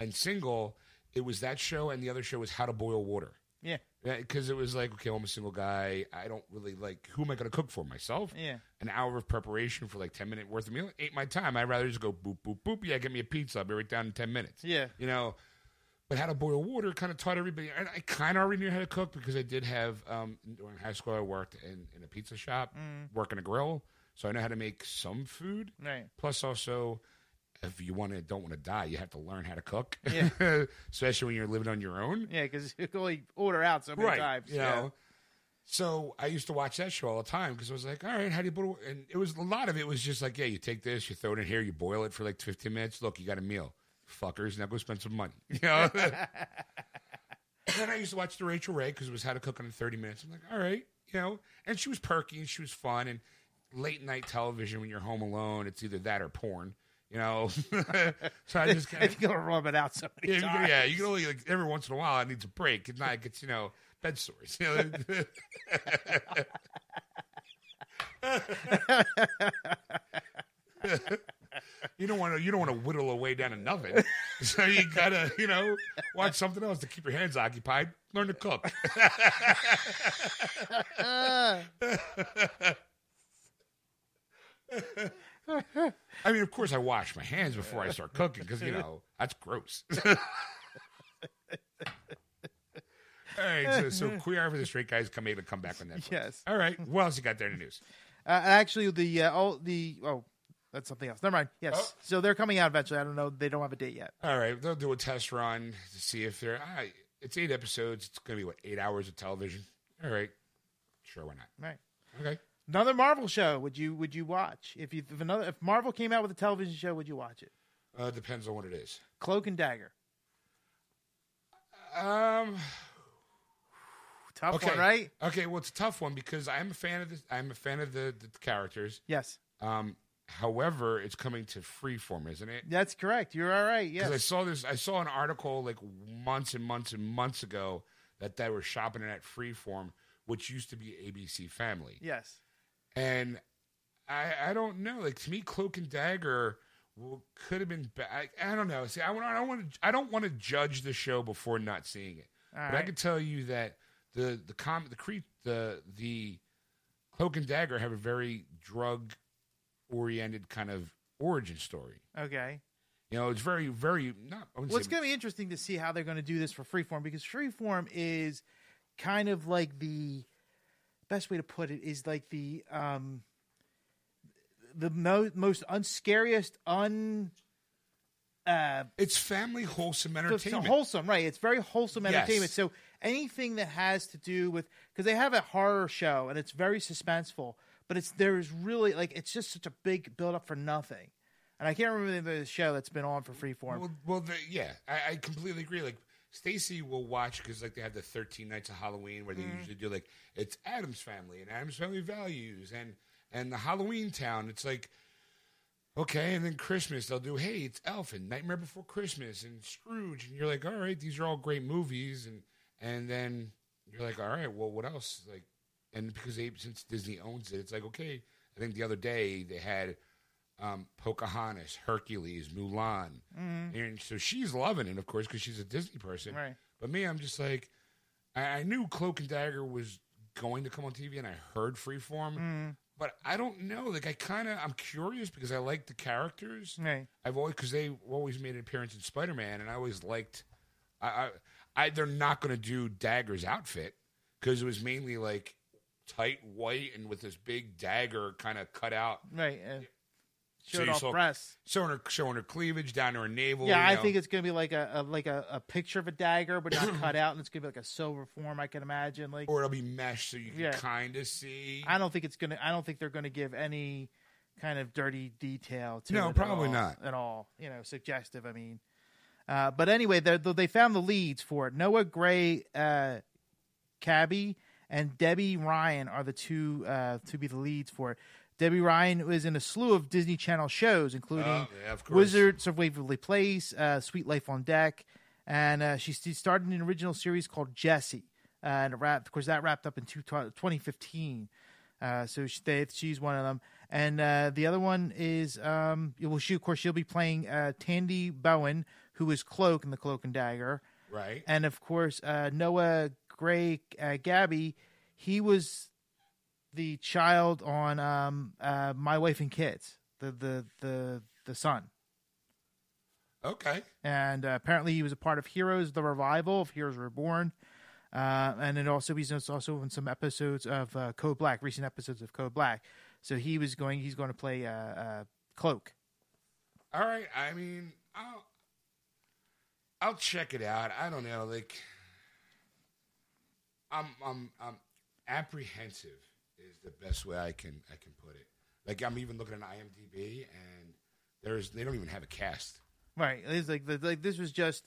and single. It was that show, and the other show was How to Boil Water. Yeah, Because it was like, okay, I'm a single guy. I don't really like. Who am I going to cook for myself? Yeah. An hour of preparation for like ten minute worth of meal ain't my time. I'd rather just go boop boop boop. Yeah, get me a pizza. I'll be right down in ten minutes. Yeah. You know. But how to boil water kind of taught everybody. And I kind of already knew how to cook because I did have um, during high school. I worked in, in a pizza shop, Mm. working a grill, so I know how to make some food. right. Plus, also, if you want to don't want to die, you have to learn how to cook. Yeah. [LAUGHS] Especially when you're living on your own. Yeah, because you can only order out so many times. You know. So I used to watch that show all the time because I was like, all right, how do you boil? And it was a lot of it was just like, yeah, you take this, you throw it in here, you boil it for like 15 minutes. Look, you got a meal, fuckers. Now go spend some money. [LAUGHS] You know. and then I used to watch the Rachael Ray because it was how to cook in 30 minutes. I'm like, all right, you know. And she was perky and she was fun. And late night television when you're home alone, it's either that or porn. You know, [LAUGHS] so I just kind of. you're going to rub it out so yeah, many you can, times. yeah, you can only like every once in a while it needs a break. and it gets you know bed sores. You know? [LAUGHS] you don't want to you don't want to whittle away down an nothing. [LAUGHS] so you gotta you know watch something else to keep your hands occupied. Learn to cook. I mean, of course, I wash my hands before I start cooking because you know that's gross. [LAUGHS] All right, so, so queer for the straight guys come able to come back on that. Yes. All right. What else you got there in the news? Uh, actually, the uh, oh the oh that's something else. Never mind. Yes. Oh. So they're coming out eventually. I don't know. They don't have a date yet. All right, they'll do a test run to see if they're. Uh, it's eight episodes. It's going to be what eight hours of television. All right, sure, why not? Right. Okay. Another Marvel show. Would you would you watch if you if another if Marvel came out with a television show? Would you watch it? Uh, depends on what it is. Cloak and Dagger. Um. Tough Okay. one, right? Okay. Well, it's a tough one because I'm a fan of the. I'm a fan of the, the characters. Yes, Um. However, it's coming to Freeform, isn't it? that's correct. You're all right. Because I saw this. I saw an article like months and months and months ago that they were shopping it at Freeform, which used to be ABC Family. Yes. And I, I don't know. Like to me, Cloak and Dagger could have been. Ba- I, I don't know. See, I, I don't want to. I don't want to judge the show before not seeing it. All but I can tell you that the the com the cre- the the Cloak and Dagger have a very drug oriented kind of origin story. Okay. You know, it's very very not. Well, it's going to be interesting to see how they're going to do this for Freeform because Freeform is kind of like the best way to put it is like the um the mo- most unscariest un uh It's family wholesome it's entertainment. wholesome right it's very wholesome Yes. entertainment so anything that has to do with because they have a horror show and it's very suspenseful but it's there's really like it's just such a big build up for nothing and i can't remember the the show that's been on for freeform well, well the, yeah, I, I completely agree. Like Stacy will watch because like they have the 13 nights of Halloween where they mm. usually do like it's Addams family and Addams family values and and the Halloween town. It's like okay, and then Christmas they'll do hey it's Elf and Nightmare Before Christmas and Scrooge. And you're like all right these are all great movies. And and then you're like all right well what else? Like and because they since Disney owns it it's like okay I think the other day they had um, Pocahontas, Hercules, Mulan, and so she's loving it, of course, because she's a Disney person. Right. But me, I'm just like, I, I knew Cloak and Dagger was going to come on TV, and I heard Freeform, but I don't know. Like, I kind of, I'm curious because I like the characters. Right. I've always because they always made an appearance in Spider Man, and I always liked. I, I, I they're not going to do Dagger's outfit because it was mainly like tight white and with this big dagger kind of cut out, Right. Uh, showed you off saw- breasts. showing her showing her cleavage down to her navel. Yeah, I know. think it's gonna be like a, a like a, a picture of a dagger, but not cut out, and it's gonna be like a silver form. I can imagine. Like, or it'll be meshed so you can Yeah. kind of see. I don't think it's gonna. I don't think they're gonna give any kind of dirty detail to No, it at probably all- not. at all. You know, suggestive. I mean, uh, but anyway, they they found the leads for it. Noah Gray, uh, Cabey, and Debby Ryan are the two uh, to be the leads for it. Debby Ryan was in a slew of Disney Channel shows, including Oh, yeah, of. Wizards of Waverly Place, uh, Sweet Life on Deck, and uh, she st- started an original series called Jessie. Uh, and it wrapped, of course, that wrapped up in two, 2015. Uh, so she, they, she's one of them, and uh, the other one is um, well, she of course she'll be playing uh, Tandy Bowen, who is Cloak in the Cloak and Dagger, right. and of course uh, Noah Gray uh, Cabey, he was the child on um, uh, My Wife and Kids, the the the the son Okay. and uh, apparently he was a part of Heroes: The Revival of Heroes Reborn, uh, and then also he's also in some episodes of uh, Code Black, recent episodes of Code Black. So he was going, he's going to play uh, uh, Cloak. All right. I mean, I'll I'll check it out. I don't know. Like, I'm I'm I'm apprehensive is the best way I can I can put it. Like, I'm even looking at IMDb, and there's they don't even have a cast. Right, it's like the, like this was just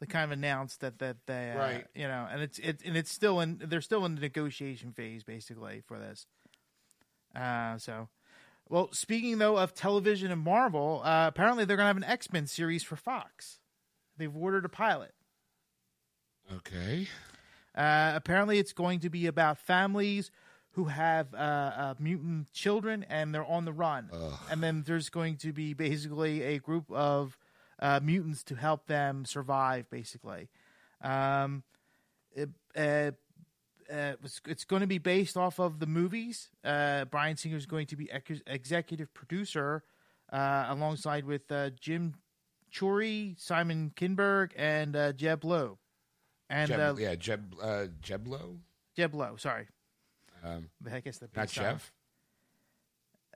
the kind of announced that that they uh, Right. you know, and it's it and it's still in they're still in the negotiation phase basically for this. Uh, so. Well, speaking though of television and Marvel, uh, apparently they're going to have an X Men series for Fox. They've ordered a pilot. Okay. Uh, apparently, it's going to be about families who have uh, uh, mutant children and they're on the run. And then there's going to be basically a group of uh, mutants to help them survive, basically. Um, it, uh, uh, it's, it's going to be based off of the movies. Uh, Bryan Singer is going to be ex- executive producer uh, alongside with uh, Jim Chory, Simon Kinberg, and uh, Jeb Loeb. And Jeb, uh, yeah, Jeb uh, Jeblo, Jeb Loeb, sorry. Um, I guess the not Jeff.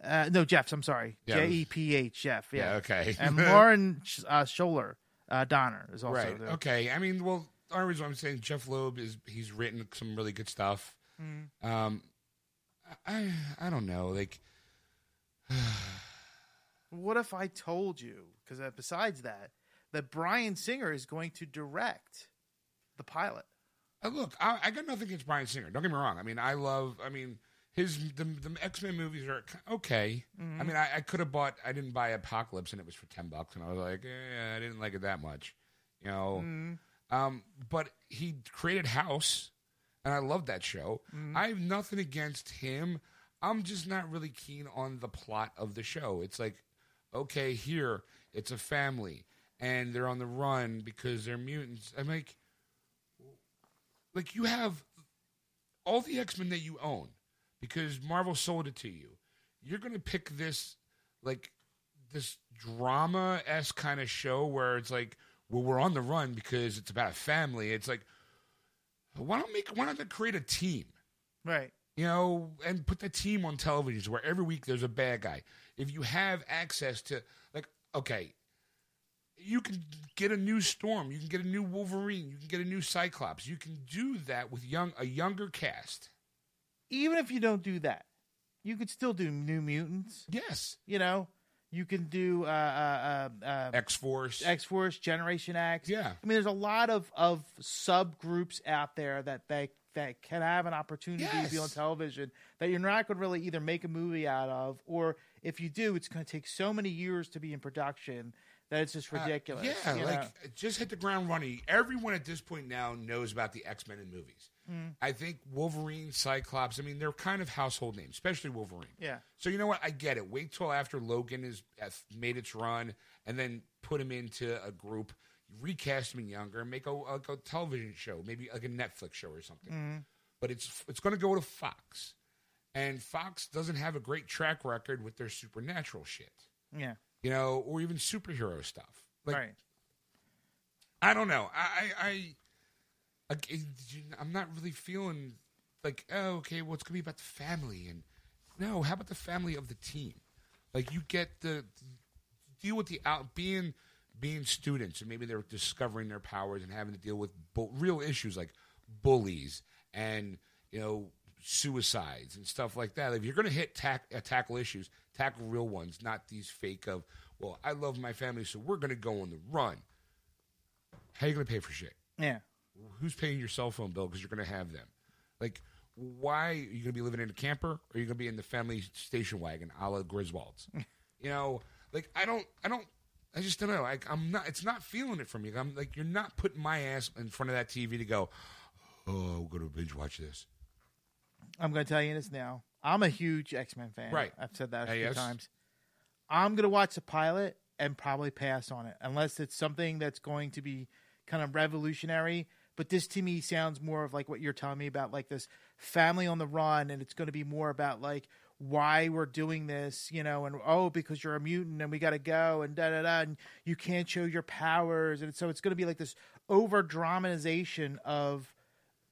Uh, no, Jeff's. I'm sorry. J E P H. Jeff. Yeah. Yeah, okay. and [LAUGHS] Lauren uh, Shuler uh, Donner is also right. there. Okay. I mean, well, the only reason I'm saying Jeph Loeb is he's written some really good stuff. Mm. Um, I I don't know. Like, [SIGHS] What if I told you? Because uh, besides that, that Bryan Singer is going to direct the pilot. Uh, look, I, I got nothing against Bryan Singer. Don't get me wrong. I mean, I love. I mean, his the, the X Men movies are okay. Mm-hmm. I mean, I, I could have bought. I didn't buy Apocalypse, and it was for ten bucks, and I was like, eh, I didn't like it that much, you know. Mm-hmm. Um, but he created House, and I love that show. Mm-hmm. I have nothing against him. I'm just not really keen on the plot of the show. It's like, okay, here it's a family, and they're on the run because they're mutants. I'm like, like you have all the X Men that you own because Marvel sold it to you. You're gonna pick this like this drama s kind of show where it's like, well, we're on the run because it's about a family. It's like, why don't make why don't they create a team? Right. you know, and put the team on television where every week there's a bad guy. If you have access to, like, okay, you can get a new Storm, you can get a new Wolverine, you can get a new Cyclops. You can do that with young a younger cast. Even if you don't do that, you could still do New Mutants. Yes, You know, You can do uh, uh, uh, uh, X Force. X Force, Generation X. Yeah. I mean, there's a lot of of subgroups out there that they that can have an opportunity to be on television that you're not going to really either make a movie out of, or if you do, it's going to take so many years to be in production that it's just uh, ridiculous. yeah, like know? Uh, just hit the ground running. Everyone at this point now knows about the X Men in movies. Mm. I think Wolverine, Cyclops. I mean, they're kind of household names, especially Wolverine. yeah, So you know what? I get it. Wait till after Logan has made its run, and then put him into a group, recast him in younger, make a, like a television show, maybe like a Netflix show or something. Mm-hmm. But it's it's going to go to Fox, and Fox doesn't have a great track record with their supernatural shit, yeah, you know, or even superhero stuff. Like right. I don't know. I, I, I, I I'm not really feeling like, oh, okay, well, it's gonna be about the family, and no, how about the family of the team? Like, you get the deal with the out being being students, and maybe they're discovering their powers and having to deal with bu- real issues like bullies and you know suicides and stuff like that. If you're gonna hit tack, uh, tackle issues, tackle real ones, not these fake of, well, I love my family, so we're gonna go on the run. How you gonna pay for shit? Yeah, Who's paying your cell phone bill because you're gonna have them? Like, why are you gonna be living in a camper or are you gonna be in the family station wagon, a la Griswold's? [LAUGHS] you know, like I don't, I don't, I just don't know. Like I'm not, it's not feeling it from you. I'm like, you're not putting my ass in front of that TV to go. Oh, we're gonna binge watch this. I'm going to tell you this now. I'm a huge X Men fan. Right. I've said that a few yes. times. I'm going to watch the pilot and probably pass on it unless it's something that's going to be kind of revolutionary. But this to me sounds more of like what you're telling me about, like this family on the run, and it's going to be more about like why we're doing this, you know, and oh, because you're a mutant and we got to go and da da da, and you can't show your powers, and so it's going to be like this over dramatization of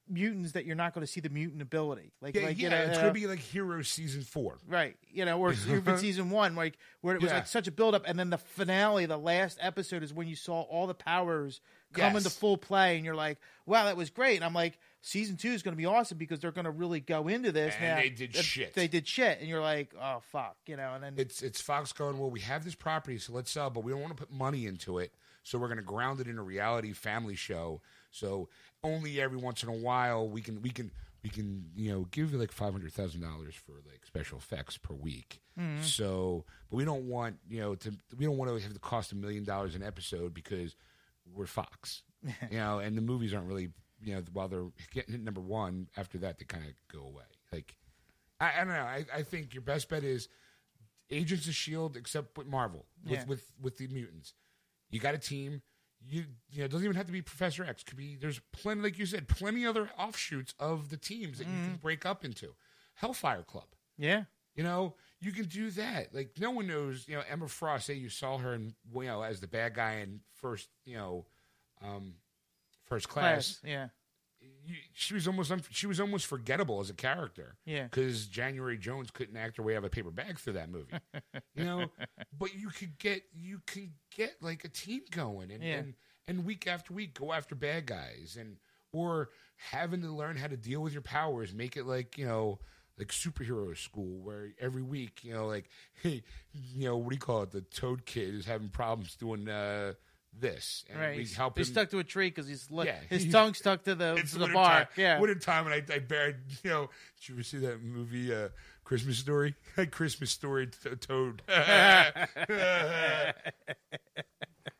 mutants that you're not going to see the mutant ability, like Yeah, like yeah. you know, it's uh, gonna be like Hero season four. Right, you know, or [LAUGHS] even season one, like where it was Yeah. like such a build up, and then the finale, the last episode, is when you saw all the powers come Yes. into full play, and you're like, "Wow, that was great." And I'm like, season two is going to be awesome because they're going to really go into this. And now. they did shit. They did shit, and you're like, "Oh fuck," you know. And then It's it's Fox going, well, we have this property, so let's sell, but we don't want to put money into it, so we're going to ground it in a reality family show. So only every once in a while we can we can we can you know give you like five hundred thousand dollars for like special effects per week. Mm-hmm. So, but we don't want you know to we don't want to have to cost a million dollars an episode because we're Fox, [LAUGHS] you know, and the movies aren't really you know while they're getting hit number one after that they kind of go away. Like I, I don't know. I, I think your best bet is Agents of Shield, except with Marvel, with Yeah. with with the mutants. You got a team. You you know, it doesn't even have to be Professor X. Could be there's plenty, like you said, plenty other offshoots of the teams that you Mm-hmm. can break up into. Hellfire Club. yeah, You know, you can do that. Like no one knows. You know, Emma Frost. Say you saw her in you know as the bad guy in first you know, um, first class. class, yeah, You, she was almost she was almost forgettable as a character yeah, because January Jones couldn't act her way out of a paper bag through that movie, [LAUGHS] you know. But you could get you can get like a team going and, Yeah. and and week after week go after bad guys and or having to learn how to deal with your powers, make it like you know like superhero school where every week you know like hey [LAUGHS] you know what do you call it the Toad Kid is having problems doing uh, this and right. we He's, help he's him stuck to a tree because he's li- Yeah, his tongue stuck to the to the bar. time. Yeah, winter time, and I, I buried. You know, did you ever see that movie, uh, Christmas Story? [LAUGHS] Christmas Story, to- Toad. [LAUGHS]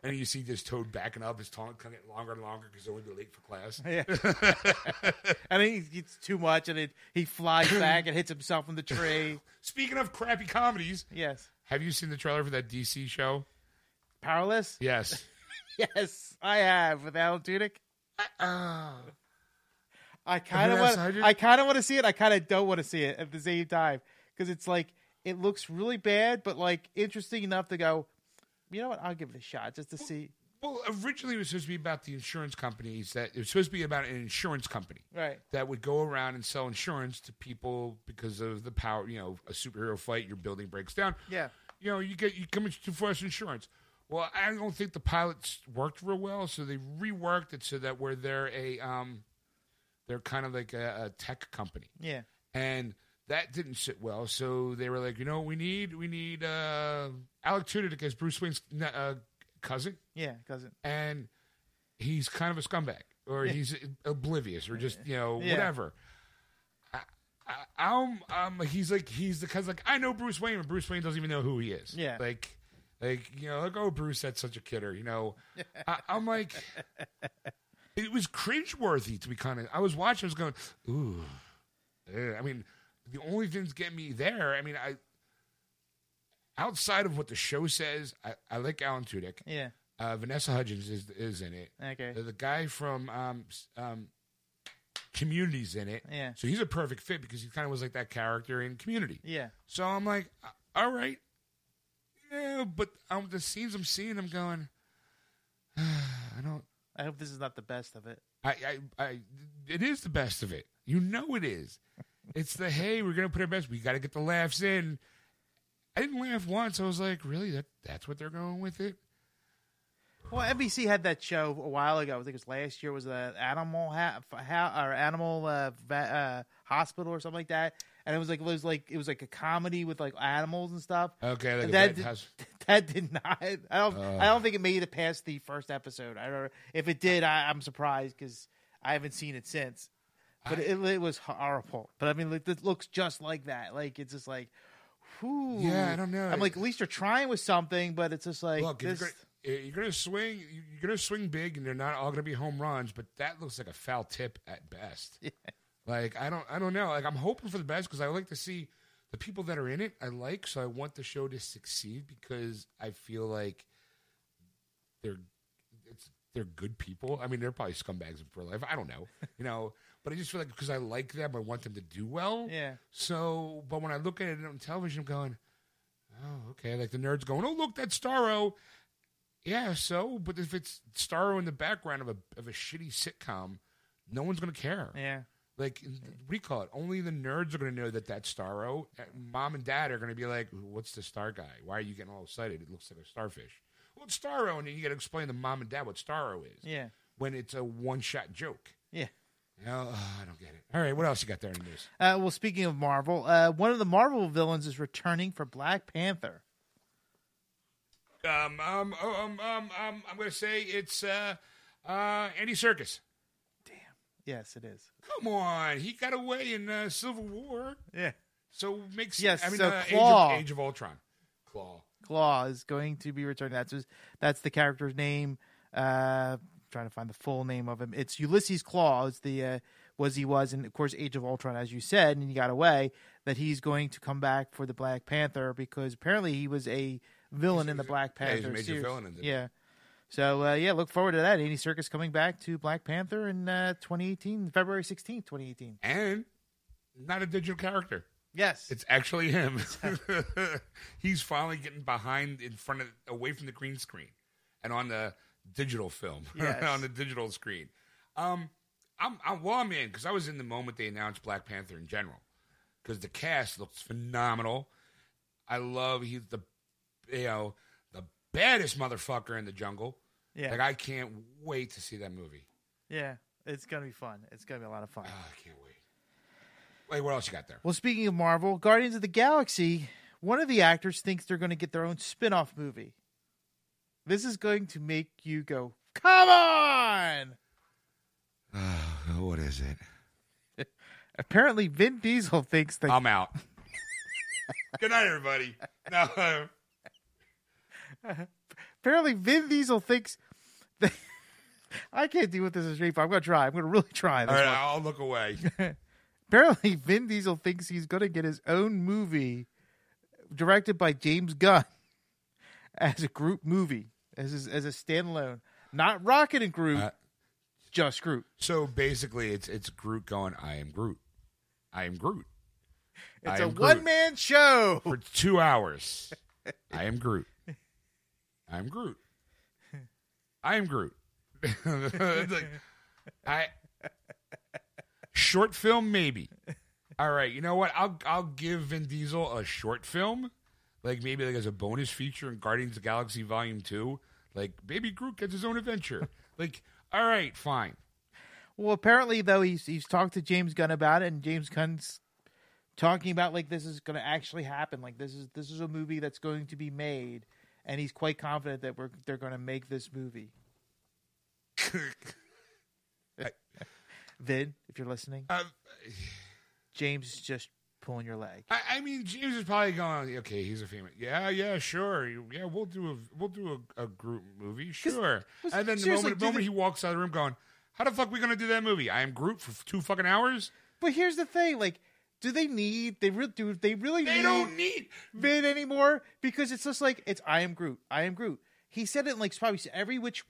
and you see this Toad backing up, his tongue getting longer and longer because he'll be late for class. [LAUGHS] Yeah. and he gets too much, and it, he flies back and hits himself in the tree. Speaking of crappy comedies, Yes, have you seen the trailer for that DC show? powerless. Yes. [LAUGHS] Yes, I have with Alan Tudyk. Oh. I kind of want. I kind of want to see it. I kind of don't want to see it at the same time because it's like it looks really bad, but like interesting enough to go. You know what? I'll give it a shot just to see. Well, originally it was supposed to be about the insurance companies. That it was supposed to be about an insurance company. Right. that would go around and sell insurance to people because of the power. You know, a superhero fight, your building breaks down. Yeah. You know, you get you come into Forest Insurance. Well, I don't think the pilots worked real well, so they reworked it so that where they're a um, they're kind of like a, a tech company, Yeah. and that didn't sit well. So they were like, you know, what we need we need uh, Alec Tudyk as Bruce Wayne's uh, cousin, Yeah, cousin. and he's kind of a scumbag, or he's oblivious, or just you know Yeah. whatever. I, I, I'm, um, he's like he's the cause like I know Bruce Wayne, but Bruce Wayne doesn't even know who he is. Yeah. like like you know like oh Bruce that's such a kidder. You know, [LAUGHS] I, I'm like it was cringeworthy to be kind of. I was watching, I was going ooh. eh. I mean, the only things get me there. I mean, I outside of what the show says, I, I like Alan Tudyk. Yeah. Uh, Vanessa Hudgens is is in it. Okay. The, the guy from um, um, Community's in it. Yeah. So he's a perfect fit because he kind of was like that character in Community. Yeah. So I'm like, uh, all right, yeah. But um, the scenes I'm seeing, I'm going, [SIGHS] I don't. I hope this is not the best of it. I, I, I, it is the best of it. You know it is. [LAUGHS] It's the hey, we're gonna put our best. We got to get the laughs in. I didn't laugh once. I was like, really? That that's what they're going with it? Well, NBC had that show a while ago. I think it was last year. Was the animal ha- ha- or animal uh, va- uh, hospital or something like that? And it was like it was like it was like a comedy with like animals and stuff. Okay, like a that did, house. [LAUGHS] that did not. I don't. I don't think it made it past the first episode. I don't. If it did, I, I'm surprised because I haven't seen it since. But it, it was horrible. But I mean, like, it looks just like that. Like it's just like, whew. Yeah, I don't know. I'm like, at least you're trying with something, but it's just like Look, this. you're, gonna, eh, you're gonna swing, you're gonna swing big, and they're not all gonna be home runs. But that looks like a foul tip at best. [LAUGHS] Like I don't, I don't know. Like I'm hoping for the best because I like to see the people that are in it. I like, so I want the show to succeed because I feel like they're it's they're good people. I mean, they're probably scumbags in real life. I don't know, [LAUGHS] you know. But I just feel like because I like them, I want them to do well. Yeah. So, but when I look at it on television, I'm going, oh, okay. Like the nerds going, oh, look, that's Starro. Yeah, so, but if it's Starro in the background of a of a shitty sitcom, no one's gonna care. yeah. Like, what do you call it? Only the nerds are gonna know that that's Starro. Mom and Dad are gonna be like, what's the star guy? Why are you getting all excited? It looks like a starfish. Well, it's Starro, and then you got to explain to Mom and Dad what Starro is. Yeah. When it's a one shot joke. Yeah. You know, oh, I don't get it. All right, what else you got there in the news? Uh, well, speaking of Marvel, uh, one of the Marvel villains is returning for Black Panther. Um, um, um, um, um, I'm going to say it's uh, uh, Andy Serkis. Yes, it is. Come on, he got away in uh, Civil War, Yeah. so makes Yes, I mean, so uh, Age, of, Age of Ultron, Klaue. Klaue is going to be returning. That's his, that's the character's name. Uh, trying to find the full name of him. It's Ulysses Klaue. Is the uh, was he was, and of course, Age of Ultron, as you said, and he got away. That he's going to come back for the Black Panther because apparently he was a villain in the Black yeah, Panther. he's a major series. villain in the- Yeah. So uh, yeah, look forward to that. Andy Serkis coming back to Black Panther in uh, 2018, February 16th, 2018. and not a digital character. Yes. It's actually him. [LAUGHS] He's finally getting behind, in front of, away from the green screen, and on the digital film, [LAUGHS] Yes. on the digital screen. Um, I'm, I'm well, I'm in because I was in the moment they announced Black Panther in general, because the cast looks phenomenal. I love he's the, you know, the baddest motherfucker in the jungle. Yeah. Like I can't wait to see that movie. yeah. It's gonna be fun. It's gonna be a lot of fun. Ah, I can't wait. Wait, what else you got there? Well, speaking of Marvel, Guardians of the Galaxy, one of the actors thinks they're going to get their own spin off movie. This is going to make you go, come on! [SIGHS] what is it? [LAUGHS] Apparently, Vin Diesel thinks that. I'm out. [LAUGHS] Good night, everybody. No, [LAUGHS] apparently, Vin Diesel thinks that. [LAUGHS] I can't deal with this as street. I'm going to try. I'm going to really try. This all right, one. I'll look away. [LAUGHS] Apparently, Vin Diesel thinks he's going to get his own movie directed by James Gunn [LAUGHS] as a Groot movie, as a, as a standalone, not Rocket and Groot, Uh, just Groot. So basically, it's it's Groot going. I am Groot. I am Groot. It's I a one man show. for two hours. I am Groot. I am Groot. I am Groot. It's [LAUGHS] like, I short film maybe. All right, you know what? I'll I'll give Vin Diesel a short film, like maybe like as a bonus feature in Guardians of the Galaxy Volume Two. Like Baby Groot gets his own adventure. [LAUGHS] like, all right, fine. Well, apparently though he's he's talked to James Gunn about it, and James Gunn's talking about like this is going to actually happen. Like this is this is a movie that's going to be made, and he's quite confident that we're they're going to make this movie. [LAUGHS] [LAUGHS] Vin, if you're listening, Um, James is just pulling your leg. I, I mean, James is probably going. Okay, he's a female. Yeah, yeah, sure. Yeah, we'll do a we'll do a, a Groot movie, sure. And then the moment, moment they- he walks out of the room, going, "How the fuck are we gonna do that movie? I am Groot for two fucking hours. But here's the thing: like, do they need? They really do. They really They need don't need." Vin anymore because it's just like it's I am Groot. I am Groot. He said it in like probably every which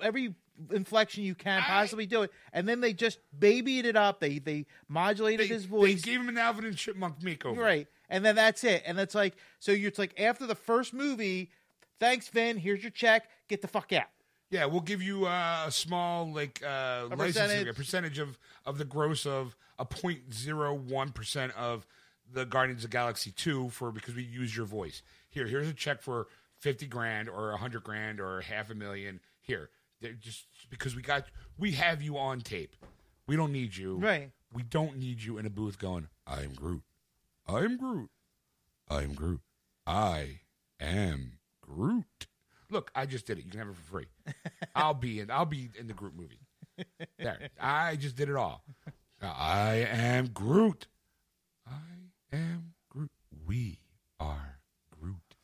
every inflection you can I- possibly do it, and then they just babied it up. They they modulated They, his voice. they gave him an Alvin and Chipmunk makeover. Right. And then that's it. And that's like, so you're it's like after the first movie, thanks, Vin, here's your check, get the fuck out. Yeah, we'll give you uh, a small like uh, licensing percentage. a percentage of of the gross of a 0.01 percent of the Guardians of the Galaxy two for because we use your voice. Here, here's a check for fifty grand or a hundred grand or half a million. Here, They're just because we got we have you on tape. We don't need you. Right. We don't need you in a booth going. I am Groot. I am Groot. I am Groot. I am Groot. Look, I just did it. You can have it for free. [LAUGHS] I'll be in. I'll be in the Groot movie. There, I just did it all. I am Groot. I am Groot. We are Groot.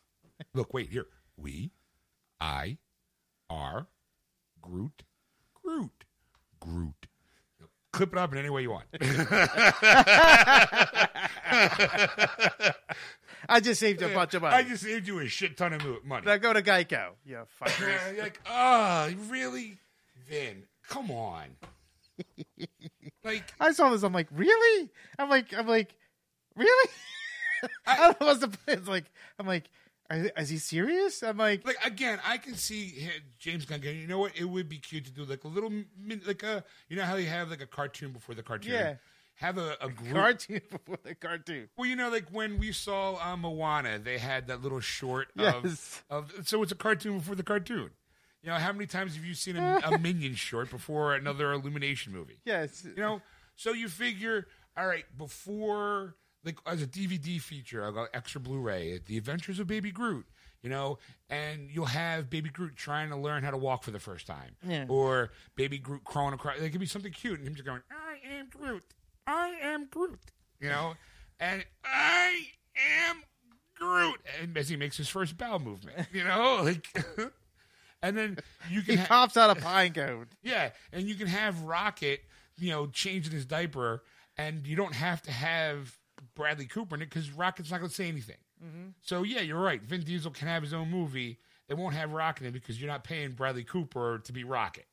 Look, wait here. We, I, are Groot. Groot. Groot. Clip it up in any way you want. [LAUGHS] [LAUGHS] [LAUGHS] I just saved you a bunch of money. I just saved you a shit ton of mo- money. now go to Geico. Yeah, fuck. [LAUGHS] You're like, oh, really? Vin, come on. [LAUGHS] like, I saw this. I'm like, really? I'm like, I'm like, really? I, don't know what's the plan. It's like, I'm like, is he serious? I'm like, like again, I can see James Gunn. going, You know what? It would be cute to do like a little, like a, you know how they have like a cartoon before the cartoon. Yeah. Have a, a Groot. cartoon [LAUGHS] before the cartoon. well, you know, like when we saw uh, Moana, they had that little short Yes. of, of. So it's a cartoon before the cartoon. You know, how many times have you seen a, a [LAUGHS] Minion short before another Illumination movie? Yes. You know, so you figure, all right, before like as a DVD feature, I'll go extra Blu-ray, The Adventures of Baby Groot. You know, and you'll have Baby Groot trying to learn how to walk for the first time, Yeah. or Baby Groot crawling across. There could be something cute, and him just going, "I am Groot, I am Groot," you know, and I am Groot, and as he makes his first bow movement, you know, [LAUGHS] like, [LAUGHS] and then you can He ha- pops out a pine cone. yeah, and you can have Rocket, you know, changing his diaper, and you don't have to have Bradley Cooper in it because Rocket's not going to say anything. Mm-hmm. So yeah, you're right. Vin Diesel can have his own movie. It won't have Rocket in it because you're not paying Bradley Cooper to be Rocket.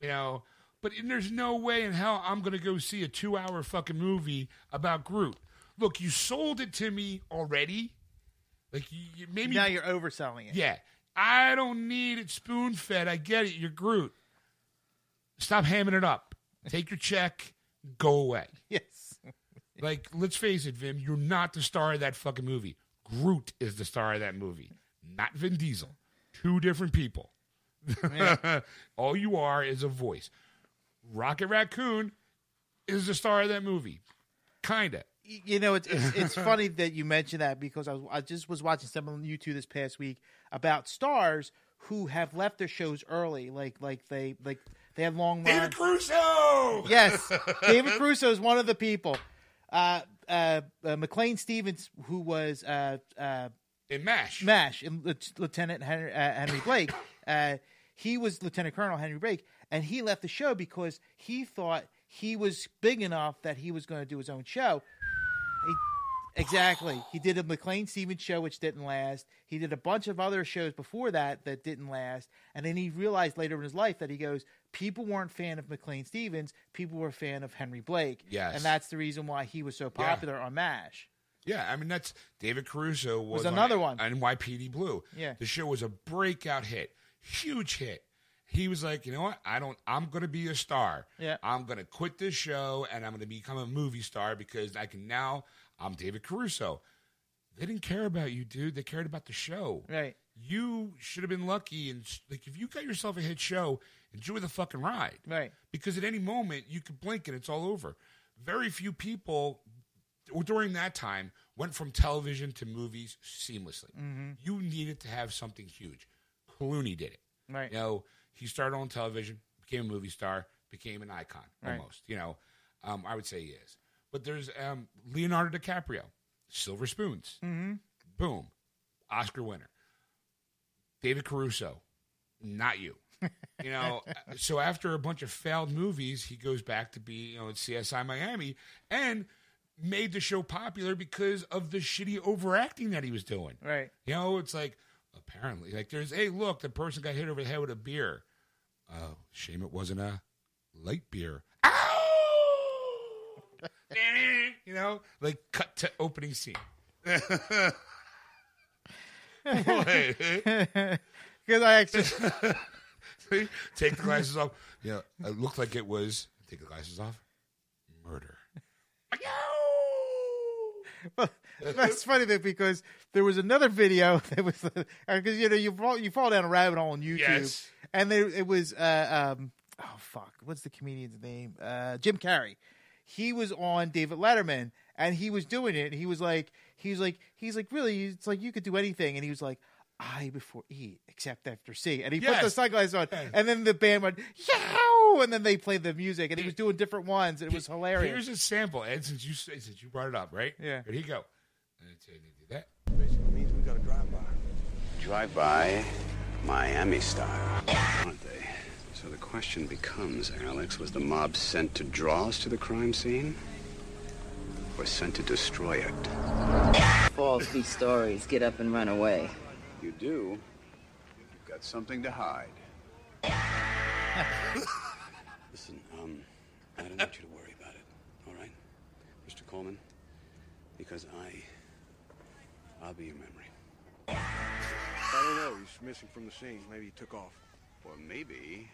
You know, but there's no way in hell I'm going to go see a two-hour fucking movie about Groot. Look, you sold it to me already. Like you, you maybe Now you're overselling it. yeah. I don't need it spoon fed. I get it. You're Groot. Stop hamming it up. Take your check. Go away. [LAUGHS] Yes. Like, let's face it, Vin. You're not the star of that fucking movie. Groot is the star of that movie, not Vin Diesel. Two different people. [LAUGHS] All you are is a voice. Rocket Raccoon is the star of that movie. Kinda. You know, it's it's, it's funny that you mentioned that because I, was, I just was watching some on YouTube this past week about stars who have left their shows early, like like they like they had long David runs. Caruso. Yes, David [LAUGHS] Caruso is one of the people. Uh, uh, uh, McLean Stevens, who was uh, uh, In Mash. Mash, and Lieu- Lieutenant Henry, uh, Henry Blake. [COUGHS] Uh, he was Lieutenant Colonel Henry Blake, and he left the show because he thought he was big enough that he was going to do his own show. He, exactly. He did a McLean Stevens show, which didn't last. He did a bunch of other shows before that that didn't last. And then he realized later in his life that he goes, people weren't fan of McLean Stevens. People were a fan of Henry Blake. Yes. And that's the reason why he was so popular on MASH. Yeah, I mean that's David Caruso was, Was another on, one. on NYPD Blue. Yeah. the show was a breakout hit, huge hit. He was like, you know what? I don't. I'm going to be a star. Yeah. I'm going to quit this show and I'm going to become a movie star because I can now. I'm David Caruso. They didn't care about you, dude. They cared about the show. Right. You should have been lucky and like if you got yourself a hit show, enjoy the fucking ride Right. because at any moment you could blink and it's all over. Very few people during that time went from television to movies seamlessly. Mm-hmm. You needed to have something huge. Clooney did it. Right. You know, he started on television, became a movie star, became an icon Right. almost. You know, um, I would say he is. But there's um, Leonardo DiCaprio, Silver Spoons, Mm-hmm. boom, Oscar winner. David Caruso, not you. [LAUGHS] You know, so after a bunch of failed movies, he goes back to be, you know, at CSI Miami and made the show popular because of the shitty overacting that he was doing. Right. You know, it's like apparently, like there's, hey, look, the person got hit over the head with a beer. Oh, shame it wasn't a light beer. Ow! [LAUGHS] you know, like cut to opening scene. [LAUGHS] Because [LAUGHS] I actually, See? Take the glasses off. Yeah, it looked like it was. Take the glasses off. Murder. [LAUGHS] that's funny though because there was another video [LAUGHS] that was because you know you fall you fall down a rabbit hole on YouTube, Yes. and there it was uh, um oh fuck what's the comedian's name uh Jim Carrey. He was on David Letterman and he was doing it. And he was like he was like he's like really it's like you could do anything and he was like I before E except after C and he put the Yes. sunglasses on and then the band went yow and then they played the music and he was doing different ones and it was hilarious. Here's a sample, Ed. Since you since you brought it up, right? Yeah. Here you go. And it's- and you that. Basically means we got to drive by. Drive by Miami style, aren't they? So the question becomes, Alex, was the mob sent to draw us to the crime scene? Or sent to destroy it? false these stories, get up and run away. You do. You've got something to hide. [LAUGHS] Listen, um, I don't want you to worry about it, all right? Mr. Coleman? Because I. I'll be your memory. I don't know. He's missing from the scene. Maybe he took off. Or maybe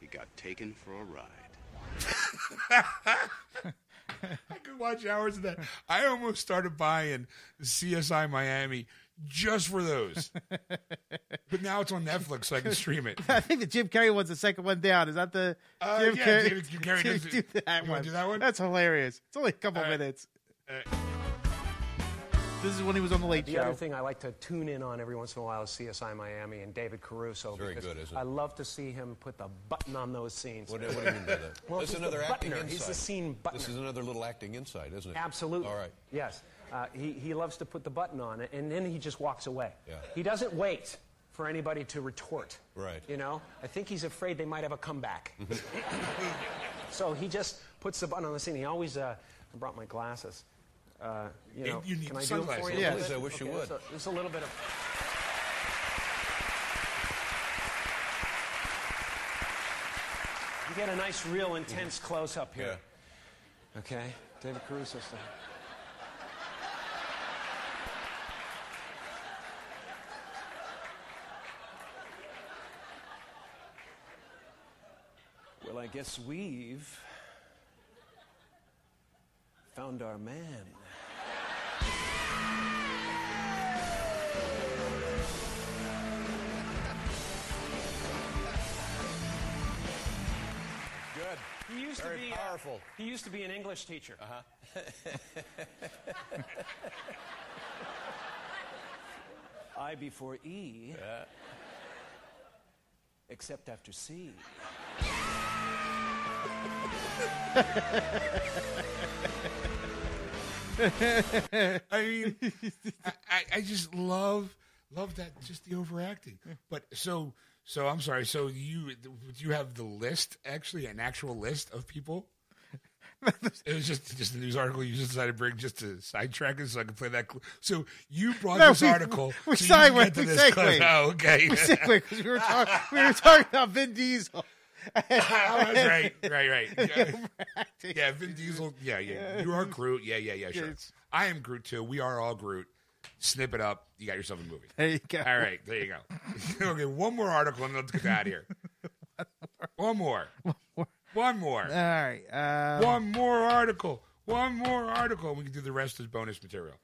he got taken for a ride. [LAUGHS] I could watch hours of that. I almost started buying CSI Miami just for those. [LAUGHS] but now it's on Netflix, so I can stream it. [LAUGHS] I think the Jim Carrey one's the second one down. Is that the Uh, Jim yeah, Carrey? David Jim Carrey does do that You one. do that one? That's hilarious. It's only a couple All right. minutes. Uh, This is when he was on the Late The Show. other thing I like to tune in on every once in a while is CSI Miami and David Caruso. Very because good, isn't it? I love to see him put the button on those scenes. What, what do you mean by that? [LAUGHS] Well, That's he's another the acting buttoner. insight. He's the scene buttoner. This is another little acting insight, isn't it? Absolutely. All right. Yes. Uh, he, he loves to put the button on it, and then he just walks away. Yeah. He doesn't wait for anybody to retort. Right. You know? I think he's afraid they might have a comeback. [LAUGHS] [LAUGHS] so he just puts the button on the scene. He always, uh, I brought my glasses. Uh, you know, you need can I do them for you? a Yeah. little Please, bit? I wish you would. So, just a little bit of. You get a nice, real, intense close up here. Yeah. Okay, David Caruso style. Well, I guess we've found our man. Good. He used Very to be uh, powerful. he used to be an English teacher. Uh-huh. [LAUGHS] I before E. Except after C. [LAUGHS] [LAUGHS] I mean, I, I- just love love that just the overacting. But so so I'm sorry. So you would you have the list actually an actual list of people. It was just just a news article you just decided to bring just to sidetrack it so I could play that. Cl- so you brought No, this we- article. we so you can sideways- get to we this segued. clip. [LAUGHS] Oh, okay. because we were talking we were talking about Vin Diesel. [LAUGHS] Right, right, right. [LAUGHS] Yeah. yeah, Vin Diesel. Yeah, yeah. You are Groot. Yeah, yeah, yeah. Sure. I am Groot too. We are all Groot. Snip it up. You got yourself a movie. There you go. All right, there you go. [LAUGHS] okay, one more article and let's get out of here. One more. One more. All right. Uh, One more article. One more article. We can do the rest as bonus material.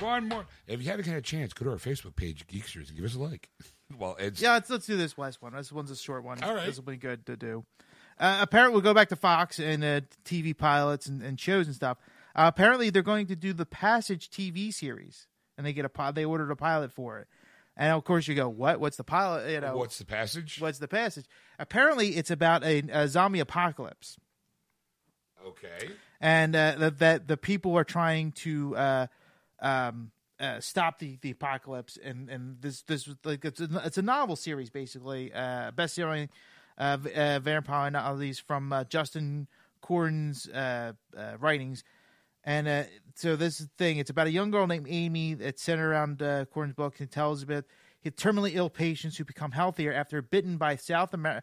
One more. If you haven't had a chance, go to our Facebook page, Geeksters, and give us a like. [LAUGHS] Well, it's yeah, let's let's do this last one. This one's a short one. All right. This will be good to do. Uh, apparently, we'll go back to Fox and uh, TV pilots and, and shows and stuff. Uh, apparently, they're going to do the Passage TV series, and they get a they ordered a pilot for it. And of course, you go, what? What's the pilot? You know, What's the passage? what's the passage? Apparently, it's about a, a zombie apocalypse, Okay. and uh, that that the people are trying to uh, um, uh, stop the, the apocalypse. And, and this this was like it's a, it's a novel series basically, uh, best selling uh, uh, vampire novels from uh, Justin Cronin's uh, uh, writings. And uh, so this thing. It's about a young girl named Amy. that's centered around uh, Corden's book and tells about terminally ill patients who become healthier after bitten by South Amer-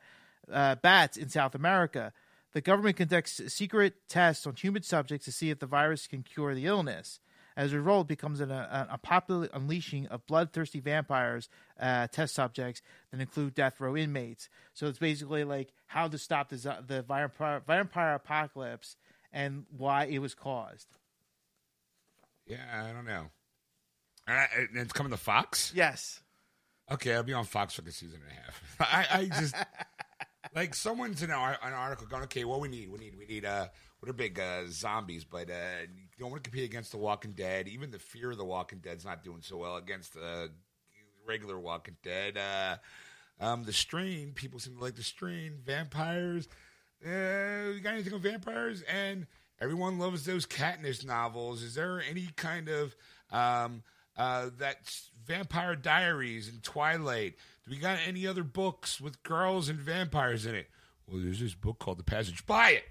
uh, bats in South America. The government conducts secret tests on human subjects to see if the virus can cure the illness. As a result, it becomes an, a, a popular unleashing of bloodthirsty vampires uh, test subjects that include death row inmates. So it's basically like how to stop the the vampire, vampire apocalypse and why it was caused. Yeah, I don't know. Uh, and it's coming to Fox. Yes. Okay, I'll be on Fox for a season and a half. [LAUGHS] I, I just [LAUGHS] like someone's in an, an article going, okay, what we need, we need, we need, uh, what are big uh, zombies, but uh, you don't want to compete against The Walking Dead. Even the Fear of the Walking Dead's not doing so well against uh, regular Walking Dead. Uh, um, the Strain, people seem to like the Strain. Vampires, uh, you got anything on vampires? And everyone loves those Katniss novels. Is there any kind of um, uh, Vampire Diaries and Twilight? Do we got any other books with girls and vampires in it? Well, there's this book called The Passage. Buy it.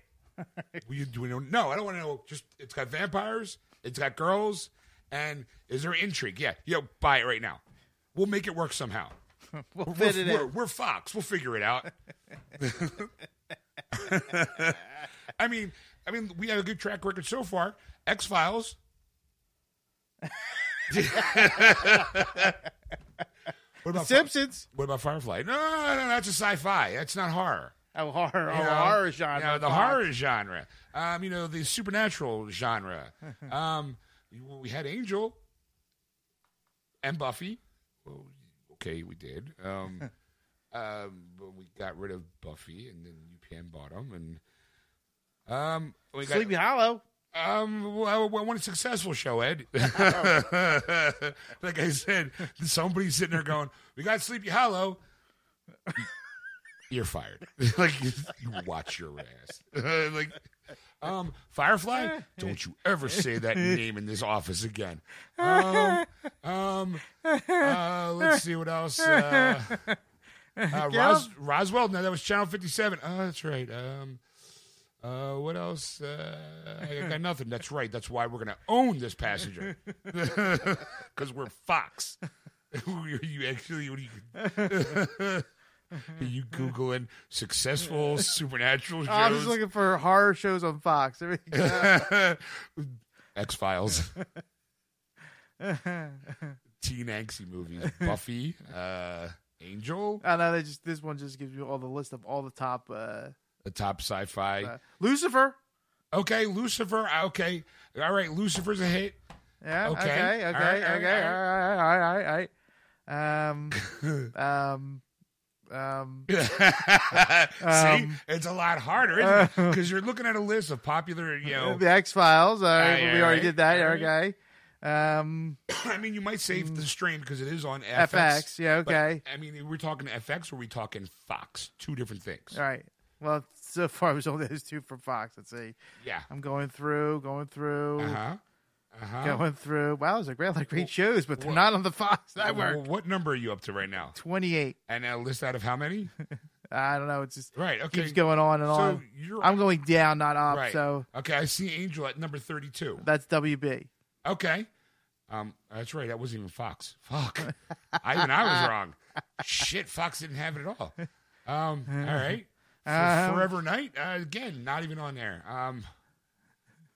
Will you do we know? No, I don't want to know. Just it's got vampires, it's got girls, and is there intrigue? Yeah, yo, buy it right now. We'll make it work somehow. [LAUGHS] We'll We're, fit it we're, in. we're Fox. We'll figure it out. [LAUGHS] I mean, I mean, we have a good track record so far. X Files. [LAUGHS] what about Simpsons. What about Firefly? No, no, no, that's a sci-fi. That's not horror. Oh, horror, You oh, know, horror genre. you know, the Fox. horror genre. Um, you know, the supernatural genre. [LAUGHS] um, we- had Angel and Buffy. Well, okay, we did. Um, [LAUGHS] um, but we got rid of Buffy, and then UPN bought them, and um, we got Sleepy Hollow. um, well, well, one successful show, Ed. [LAUGHS] like I said, somebody's sitting there going, "We got Sleepy Hollow." You're fired. [LAUGHS] [LAUGHS] like you, watch your ass. [LAUGHS] like, um, Firefly. Don't you ever say that name in this office again. Um, um, uh, let's see what else. Uh, uh, Ros- Roswell. No, that was Channel 57. Oh, that's right. Um, uh, what else? Uh, I got nothing. That's right. That's why we're going to own this passenger because we're Fox. you actually, you? Are you googling successful supernatural [LAUGHS] Oh, I'm just looking for horror shows on Fox. There we go. [LAUGHS] X Files, [LAUGHS] teen angsty movies, Buffy, uh, Angel, I know they just this one just gives you all the list of all the top uh, the top sci-fi. uh Lucifer. Okay, Lucifer. Okay, all right. Lucifer's a hit. Yeah. Okay. Okay. Okay. All right, all okay. right, All right. All right. All right. Um. um. Um. [LAUGHS] See, it's a lot harder, isn't it? [LAUGHS] Because you're looking at a list of popular, you know. The X Files. Uh, we already right. did that. All right. Okay. Um. [COUGHS] I mean, you might save the stream because it is on FX. FX. Yeah. but, Okay. I mean, we're talking FX or we talking Fox? Two different things. All right. Well, so far it was only those two from Fox. Let's see. Yeah. I'm going through, going through, Uh huh. Uh huh. going through. Wow, those are great, like great shows, but they're not on the Fox network. what number are you up to right now? 28. And a list out of how many? [LAUGHS] I don't know. It's just Right. Okay. keeps going on and So on. you're I'm going down, not up. right. So okay, I see Angel at number thirty-two. that's WB. Okay. Um, that's right. That wasn't even Fox. Fuck. I even I was wrong. Shit, Fox didn't have it at all. Um, all right. For Um, Forever Knight, uh, again, not even on there. Um,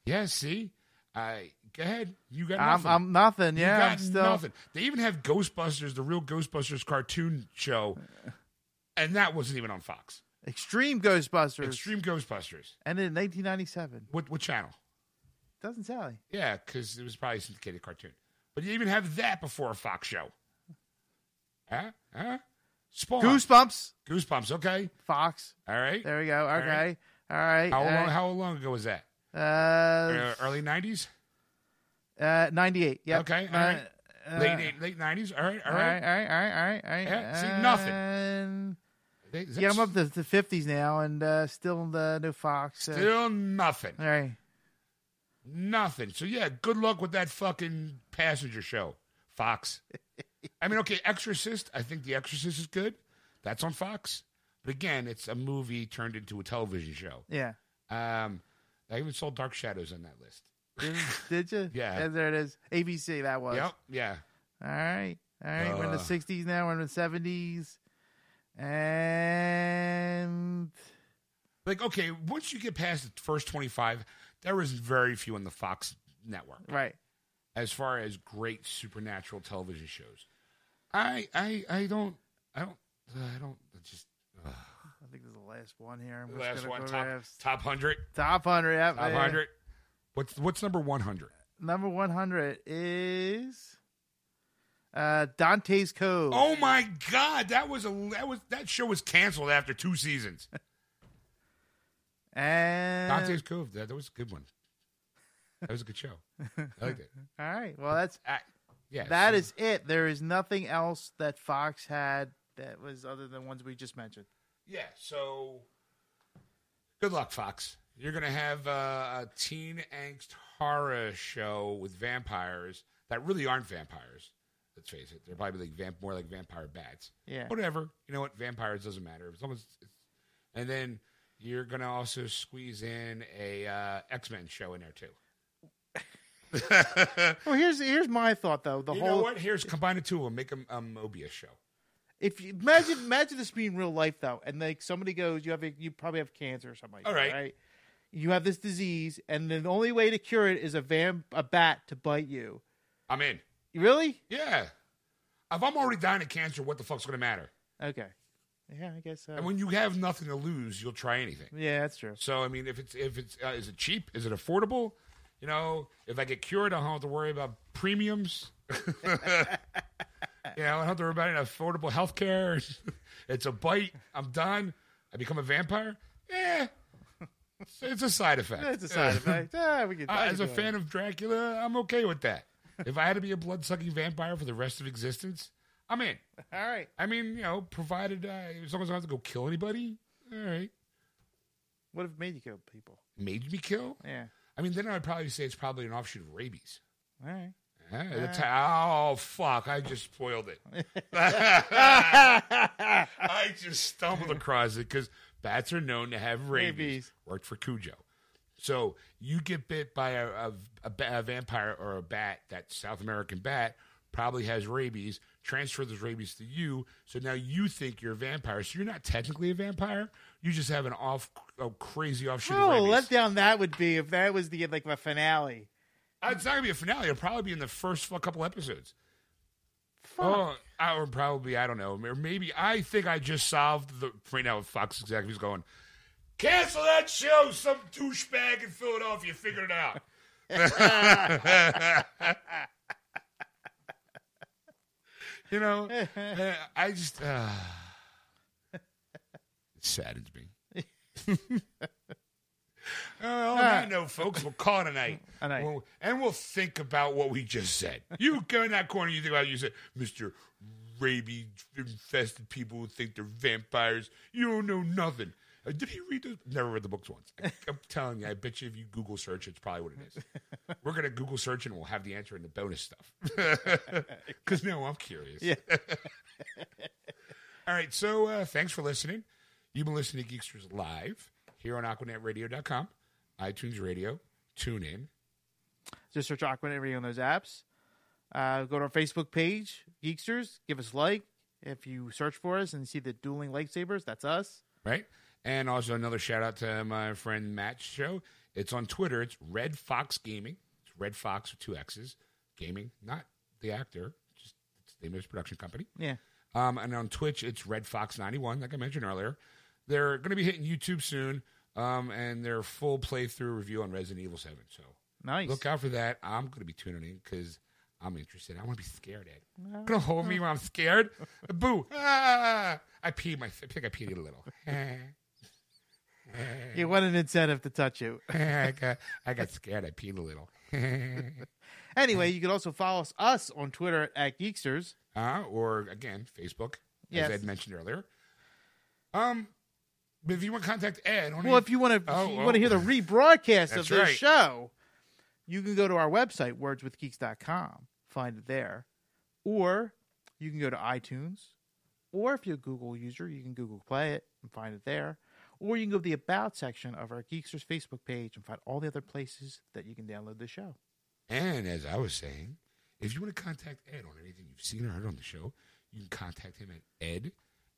yeah, see, uh, go ahead. You got I'm, nothing. I'm nothing. You Yeah, got still. nothing. They even have Ghostbusters, the real Ghostbusters cartoon show, and that wasn't even on Fox. Extreme Ghostbusters. Extreme Ghostbusters. And in 1997. What what channel? Doesn't tell you. Yeah, because it was probably a syndicated cartoon. But you even have that before a Fox show. Huh? Huh? Spawn. Goosebumps. Goosebumps. Okay. Fox. All right. There we go. Okay. All right. How Uh, long? How long ago was that? Uh, Uh, early '90s. Uh, 98. Yeah. Okay, all right. late late '90s. All right, all All right, all right, all right, all right. All right. Yeah, see, nothing. And They- yeah, I'm up to the 50s now, and uh, still the no Fox. Uh, Still nothing. all right. Nothing. So yeah, good luck with that fucking passenger show, Fox. [LAUGHS] I mean, okay, Exorcist. I think The Exorcist is good. That's on Fox. But again, it's a movie turned into a television show. Yeah. Um, I even saw Dark Shadows on that list. Did, you? [LAUGHS] Yeah. And there it is. ABC, that was. Yep. Yeah. All right. All right. we're in the Uh. 60s now. We're in the 70s. And Like, okay, once you get past the first twenty-five, there was very few on the Fox network. right. as far as great supernatural television shows. I I I don't I don't I don't I just I think this is the last one here. I'm last one top top hundred top 100. Yeah. top hundred. What's what's number one hundred? Number 100 is uh, Dante's Cove. Oh my god, that was a that was that show was canceled after two seasons. And Dante's Cove, that, that was a good one. That was a good show. I liked it. [LAUGHS] all right. Well, that's I, yeah, that so- is it. There is nothing else that Fox had that was other than ones we just mentioned. Yeah, so good luck, Fox. You're going to have uh, a teen angst horror show with vampires that really aren't vampires. Let's face it; they're probably like vamp, more like vampire bats. Yeah. Whatever. You know what? Vampires doesn't matter. As long as and then you're going to also squeeze in a uh, X Men show in there too. [LAUGHS] Well, here's here's my thought though. The you whole know what? Here's combine the two of them. Make a, a Morbius show. if you imagine imagine this being real life though, and like somebody goes, you have a, you probably have cancer or something like All that, right. right? You have this disease, and the only way to cure it is a vamp a bat to bite you. I'm in. Really? Yeah. If I'm already dying of cancer, what the fuck's going to matter? Okay. Yeah, I guess. Uh, And when you have nothing to lose, you'll try anything. yeah, that's true. So I mean, if it's if it's uh, is it cheap? Is it affordable? You know, if I get cured, I don't have to worry about premiums. [LAUGHS] you know, I don't have to worry about any affordable health care. [LAUGHS] it's a bite. I'm done. I become a vampire. It's, a side effect. It's a side effect. Ah, we could, Uh, as a fan of Dracula, I'm okay with that. if I had to be a blood sucking vampire for the rest of existence, I'm in. [LAUGHS] All right. I mean, you know, provided uh, as long as I don't have to go kill anybody, all right. What if it made you kill people? Made me kill? Yeah. I mean, then I'd probably say it's probably an offshoot of rabies. All right. Oh fuck! I just spoiled it. [LAUGHS] [LAUGHS] I just stumbled across it because bats are known to have rabies. Rabies. Worked for Cujo. So you get bit by a, a, a, a vampire or a bat, that South American bat probably has rabies. Transfer those rabies to you, so now you think you're a vampire. So you're not technically a vampire. You just have an off, a crazy offshoot. of Oh, let down that would be if that was the like the finale. Uh, It's not gonna be a finale. It'll probably be in the first couple episodes. Fuck. Oh, I- or probably I don't know. Or maybe I think I just solved the right now. With Fox executives going, cancel that show. Some douchebag in Philadelphia figured it out. [LAUGHS] you know, uh, I just uh, it saddens me. [LAUGHS] Uh, on that note, folks, we'll call tonight. a night. A night. We'll- and we'll think about what we just said. You go in that corner, you think about it, you said, Mr. Rabies infested people who think they're vampires. You don't know nothing. Uh, did he read those? Never read the books once. I, [LAUGHS] am telling you, I bet you if you Google search, it's probably what it is. [LAUGHS] We're going to Google search and we'll have the answer in the bonus stuff. [LAUGHS] Because now I'm curious. Yeah. All right. So uh, thanks for listening. You've been listening to Geeksters Live here on AquanetRadio.com, iTunes Radio, tune in. Just search Aquanet Radio on those apps. Uh, go to our Facebook page, Geeksters. Give us a like. If you search for us and see the dueling lightsabers, that's us. right? And also another shout out to my friend Matt's show. It's on Twitter. It's Red Fox Gaming. It's Red Fox with two X's. Gaming, not the actor. Just it's the name of his production company. Yeah. Um, and on Twitch, it's Red Fox ninety one, like I mentioned earlier. They're going to be hitting YouTube soon, um, and their full playthrough review on Resident Evil Seven. So Nice. look out for that. I'm going to be tuning in because I'm interested. I want to be scared. Ed, gonna hold me when I'm scared. [LAUGHS] Boo! Ah! I peed my. I think I peed a little. [LAUGHS] You want an incentive to touch you. [LAUGHS] I got I got scared. I peed a little. Anyway, you can also follow us, on Twitter at Geeksters. Uh, or again, Facebook, Yes. as Ed mentioned earlier. Um, if you want to contact Ed, on Well, if you want to, Oh, you oh. want to hear the rebroadcast of this right. show, you can go to our website, wordswithgeeks.com, find it there, or you can go to iTunes, or if you're a Google user, you can Google Play it and find it there, or you can go to the About section of our Geeksters Facebook page and find all the other places that you can download the show. And as I was saying, if you want to contact Ed on anything you've seen or heard on the show, you can contact him at ed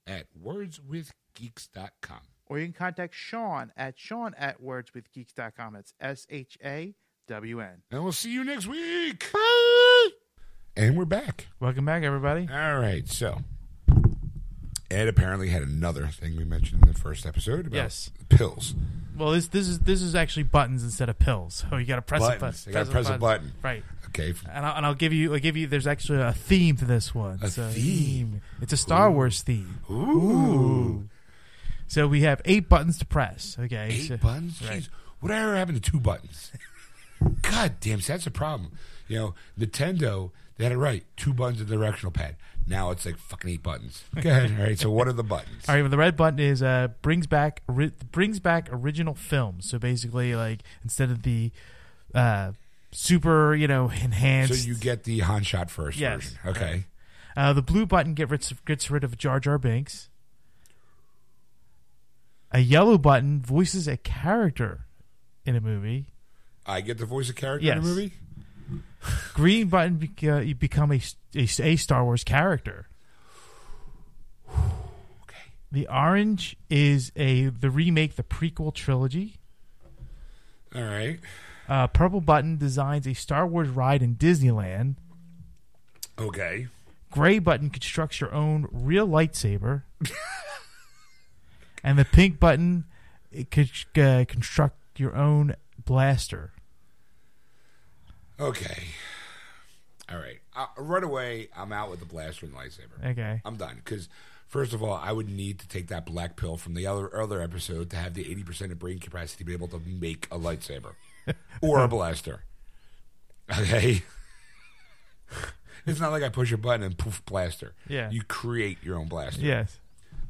at wordswithgeeks.com. Or you can contact Sean at Sean at wordswithgeeks.com. That's S H A W N. And we'll see you next week. And we're back. Welcome back, everybody. All right. So, Ed apparently had another thing we mentioned in the first episode about Yes. pills. Well, this this is this is actually buttons instead of pills. So you got to press a Buttons. button. You gotta press a button. Right. Okay. And I'll, and I'll give you I'll give you. There's actually a theme to this one. A It's theme? It's a Star Wars theme. Ooh. So we have eight buttons to press. Okay. Eight so- buttons? Right. Jeez. Whatever happened to two buttons? [LAUGHS] God damn, see, that's a problem. You know, Nintendo, they had it right. Two buttons of directional pad. Now it's like fucking eight buttons. [LAUGHS] Go ahead. All right. So what are the buttons? All right. Well, the red button is uh brings back ri- brings back original films. So basically, like instead of the uh super you know enhanced. So you get the Han shot first Yes. version. Okay. Uh, the blue button get rid, gets rid of Jar Jar Binks. A yellow button voices a character in a movie. I get the voice of character Yes. in the movie. Green button bec- uh, you become a, a, a Star Wars character. Okay. The orange is a the remake, the prequel trilogy. All right. Uh, purple button designs a Star Wars ride in Disneyland. Okay. Gray button constructs your own real lightsaber. and the pink button it could uh, construct your own blaster. Okay. All right. Uh, right away, I'm out with the blaster and the lightsaber. Okay. I'm done because first of all, I would need to take that black pill from the other other episode to have the 80 percent of brain capacity to be able to make a lightsaber [LAUGHS] or a blaster. Okay. it's not like I push a button and poof blaster. Yeah. You create your own blaster. Yes.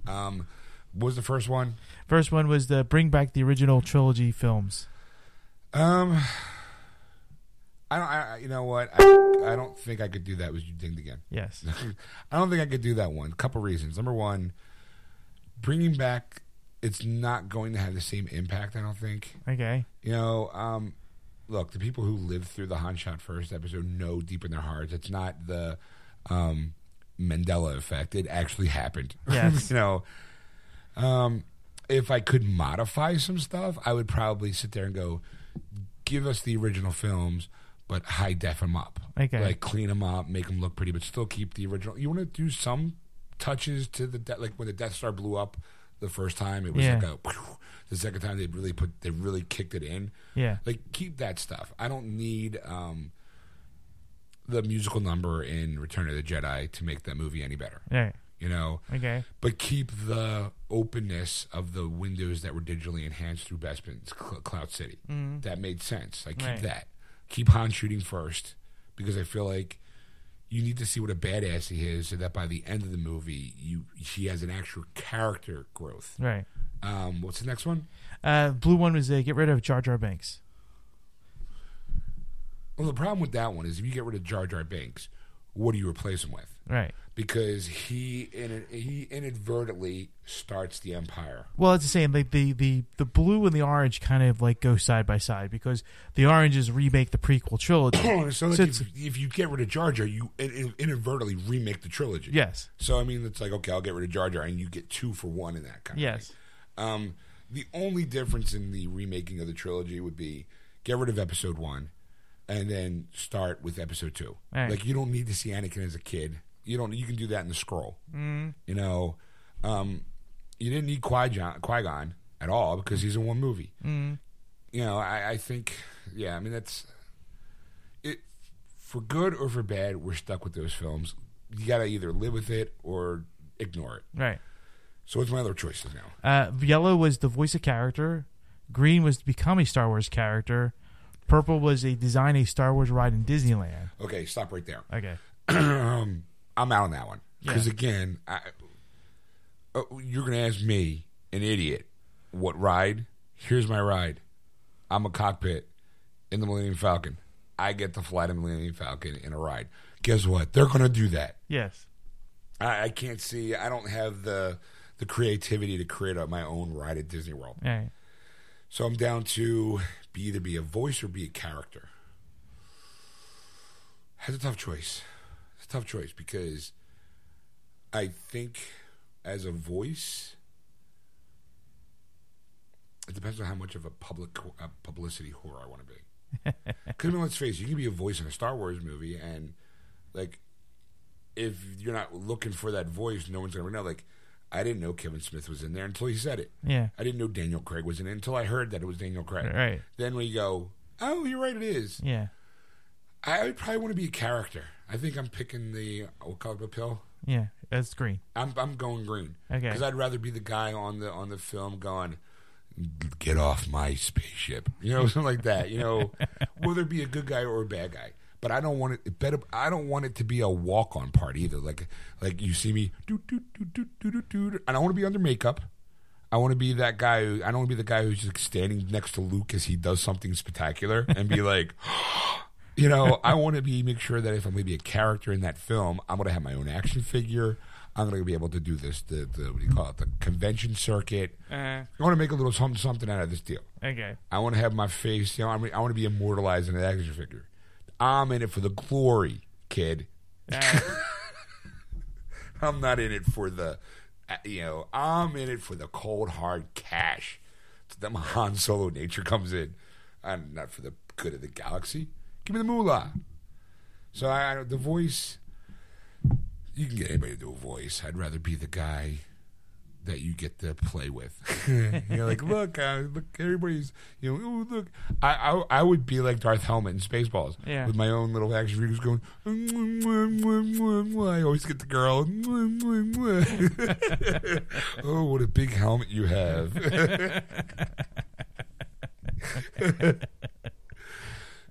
Um, what was the first one? First one was the bring back the original trilogy films. Um, I don't. I, you know what? I, I don't think I could do that. Was you dinged again? Yes. [LAUGHS] I don't think I could do that one. Couple reasons. Number one, bringing back, it's not going to have the same impact. I don't think. Okay. You know, um, look, the people who lived through the Han Shot first episode know deep in their hearts it's not the um, Mandela effect. It actually happened. [LAUGHS] Yes. you know, um, if I could modify some stuff, I would probably sit there and go, give us the original films, but high def them up. Okay. Like clean them up, make them look pretty, but still keep the original. You want to do some touches to the de- like when the Death Star blew up the first time, it was Yeah. like a. [LAUGHS] The second time they really put they really kicked it in. Yeah. Like keep that stuff. I don't need um, the musical number in Return of the Jedi to make that movie any better. Yeah. You know, Okay. but keep the openness of the windows that were digitally enhanced through Bespin's Cl- Cloud City. That made sense. Like keep Right. that. Keep Han shooting first because I feel like you need to see what a badass he is, so that by the end of the movie, you he has an actual character growth. Right. Um, what's the next one? Uh, blue one was uh, get rid of Jar Jar Binks. Well, the problem with that one is if you get rid of Jar Jar Binks, what do you replace him with? Right. Because he in, he inadvertently starts the Empire. Well, it's the same. Like the, the the blue and the orange kind of like go side by side because the oranges remake the prequel trilogy. [CLEARS THROAT] so like So if, if you get rid of Jar Jar, you in, in- inadvertently remake the trilogy. yes. So I mean, it's like okay, I'll get rid of Jar Jar, and you get two for one in that kind. Yes. Of thing. Um, the only difference in the remaking of the trilogy would be get rid of Episode One, and then start with Episode Two. Right. Like you don't need to see Anakin as a kid. You don't. You can do that in the scroll. Mm. You know, um, you didn't need Qui Gon at all because he's in one movie. Mm. You know, I, I think, yeah. I mean, that's it. For good or for bad, we're stuck with those films. You got to either live with it or ignore it. Right. So what's my other choices now? Uh, yellow was the voice of character. Green was to become a Star Wars character. Purple was a design a Star Wars ride in Disneyland. Okay, stop right there. Okay. [CLEARS THROAT] um, I'm out on that one because Yeah. again, I, uh, you're going to ask me, an idiot, what ride? Here's my ride. I'm a cockpit in the Millennium Falcon. I get to fly the Millennium Falcon in a ride. Guess what? They're going to do that. Yes. I, I can't see. I don't have the the creativity to create a, my own ride at Disney World. Yeah. So I'm down to be either be a voice or be a character. That's a tough choice. It's a tough choice because I think as a voice, it depends on how much of a public uh, publicity whore I want to be. [LAUGHS] Because I mean, let's face it, you can be a voice in a Star Wars movie, and like, if you're not looking for that voice, no one's gonna know. Like, I didn't know Kevin Smith was in there until he said it. Yeah. I didn't know Daniel Craig was in it until I heard that it was Daniel Craig. Right. Then we go, oh, you're right, it is. Yeah. I would probably want to be a character. I think I'm picking the what color the pill. Yeah. That's green. I'm I'm going green. Okay. Because I'd rather be the guy on the on the film going, get off my spaceship. You know, [LAUGHS] something like that. You know, [LAUGHS] whether it be a good guy or a bad guy. But I don't want it. it better. I don't want it to be a walk on part either. Like like you see me do do do do do do do. I don't want to be under makeup. I want to be that guy. Who, I don't want to be the guy who's just standing next to Luke as he does something spectacular and be [LAUGHS] like, you know, [LAUGHS] I want to be make sure that if I'm going to be a character in that film, I'm going to have my own action figure. I'm going to be able to do this. The, the what do you call it? The convention circuit. Uh, I want to make a little something something out of this deal. okay. I want to have my face. You know, I, mean, I want to be immortalized in an action figure. I'm in it for the glory, kid. Uh, [LAUGHS] I'm not in it for the, uh, you know, I'm in it for the cold hard cash. That my Han Solo nature comes in. I'm not for the good of the galaxy. Give me the moolah. So I, the voice, you can get anybody to do a voice. I'd rather be the guy that you get to play with. [LAUGHS] You're like, look, uh, look, everybody's, you know, ooh, look. I, I I would be like Darth Helmet in Spaceballs, Yeah. with my own little action figures going. "Mm, mwah, mwah, mwah, mwah, mwah." I always get the girl. [LAUGHS] Oh, what a big helmet you have! [LAUGHS]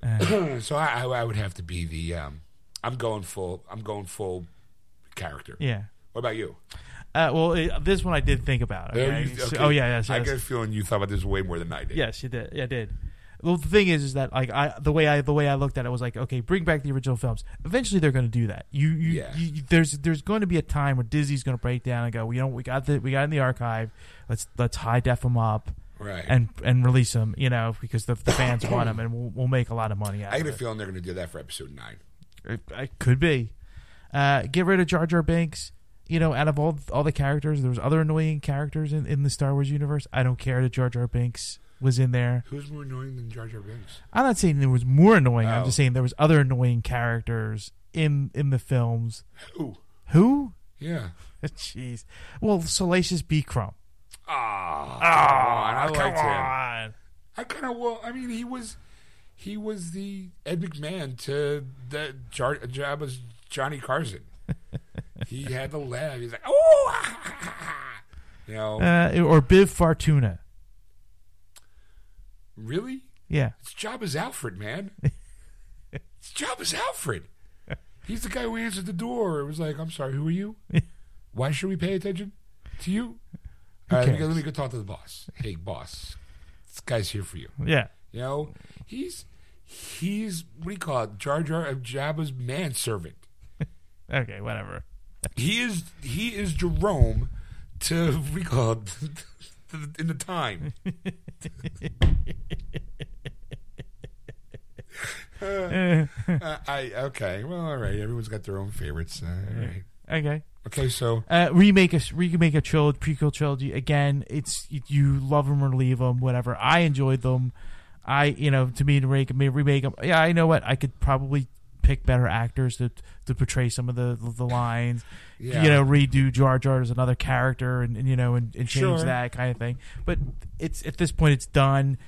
[CLEARS THROAT] so I, I, would have to be the. Um, I'm going full. I'm going full character. yeah. What about you? Uh, well, it, this one I did think about. Oh, Okay? you- So- okay. oh yeah, yes, I yes. get a feeling you thought about this way more than I did. Yes, you did. Yeah, I did. Well, the thing is, is that like I the way I the way I looked at it was like, okay, bring back the original films. Eventually, they're going to do that. You, you, Yeah. you, there's there's going to be a time where Disney's going to break down and go, you know, we got the we got it in the archive. Let's let's high def them up Right. and and release them. You know, because the, the fans want them, and we'll, we'll make a lot of money out I of get a it. feeling they're going to do that for episode nine. It, it could be. Uh, get rid of Jar Jar Binks. You know, out of all all the characters, there was other annoying characters in, in the Star Wars universe. I don't care that Jar Jar Binks was in there. Who's more annoying than Jar Jar Binks? I'm not saying there was more annoying. I'm Oh. just saying there was other annoying characters in in the films. Who? Who? Yeah. [LAUGHS] Jeez. Well, Salacious B. Crumb. Ah, come on. I liked him. I kind of well. I mean, he was he was the Ed McMahon to the Jar, Jabba's Johnny Carson. [LAUGHS] he had the laugh. He's like, oh, ah, ah, ah, ah." you know, Uh, or Bib Fortuna. really? Yeah. It's Jabba's Alfred, man. [LAUGHS] it's Jabba's Alfred. He's the guy who answered the door. It was like, I'm sorry, who are you? [LAUGHS] Why should we pay attention to you? All right, let me, go, let me go talk to the boss. Hey, boss, this guy's here for you. Yeah. You know, he's he's what do you call it? Jar Jar of Jabba's manservant. [LAUGHS] Okay, whatever. He is he is Jerome to what do you call it? [LAUGHS] to the- in the time. [LAUGHS] Uh, I okay. Well, all right. Everyone's got their own favorites. Uh, all right. Okay. Okay, so Uh, remake a remake a trilogy, prequel trilogy again. It's you love them or leave them, whatever. I enjoyed them. I you know to me to make remake them. Yeah, I know what I could probably pick better actors to to portray some of the the lines. Yeah. You know, redo Jar Jar as another character, and, and you know, and, and change Sure. that kind of thing. But it's at this point, it's done.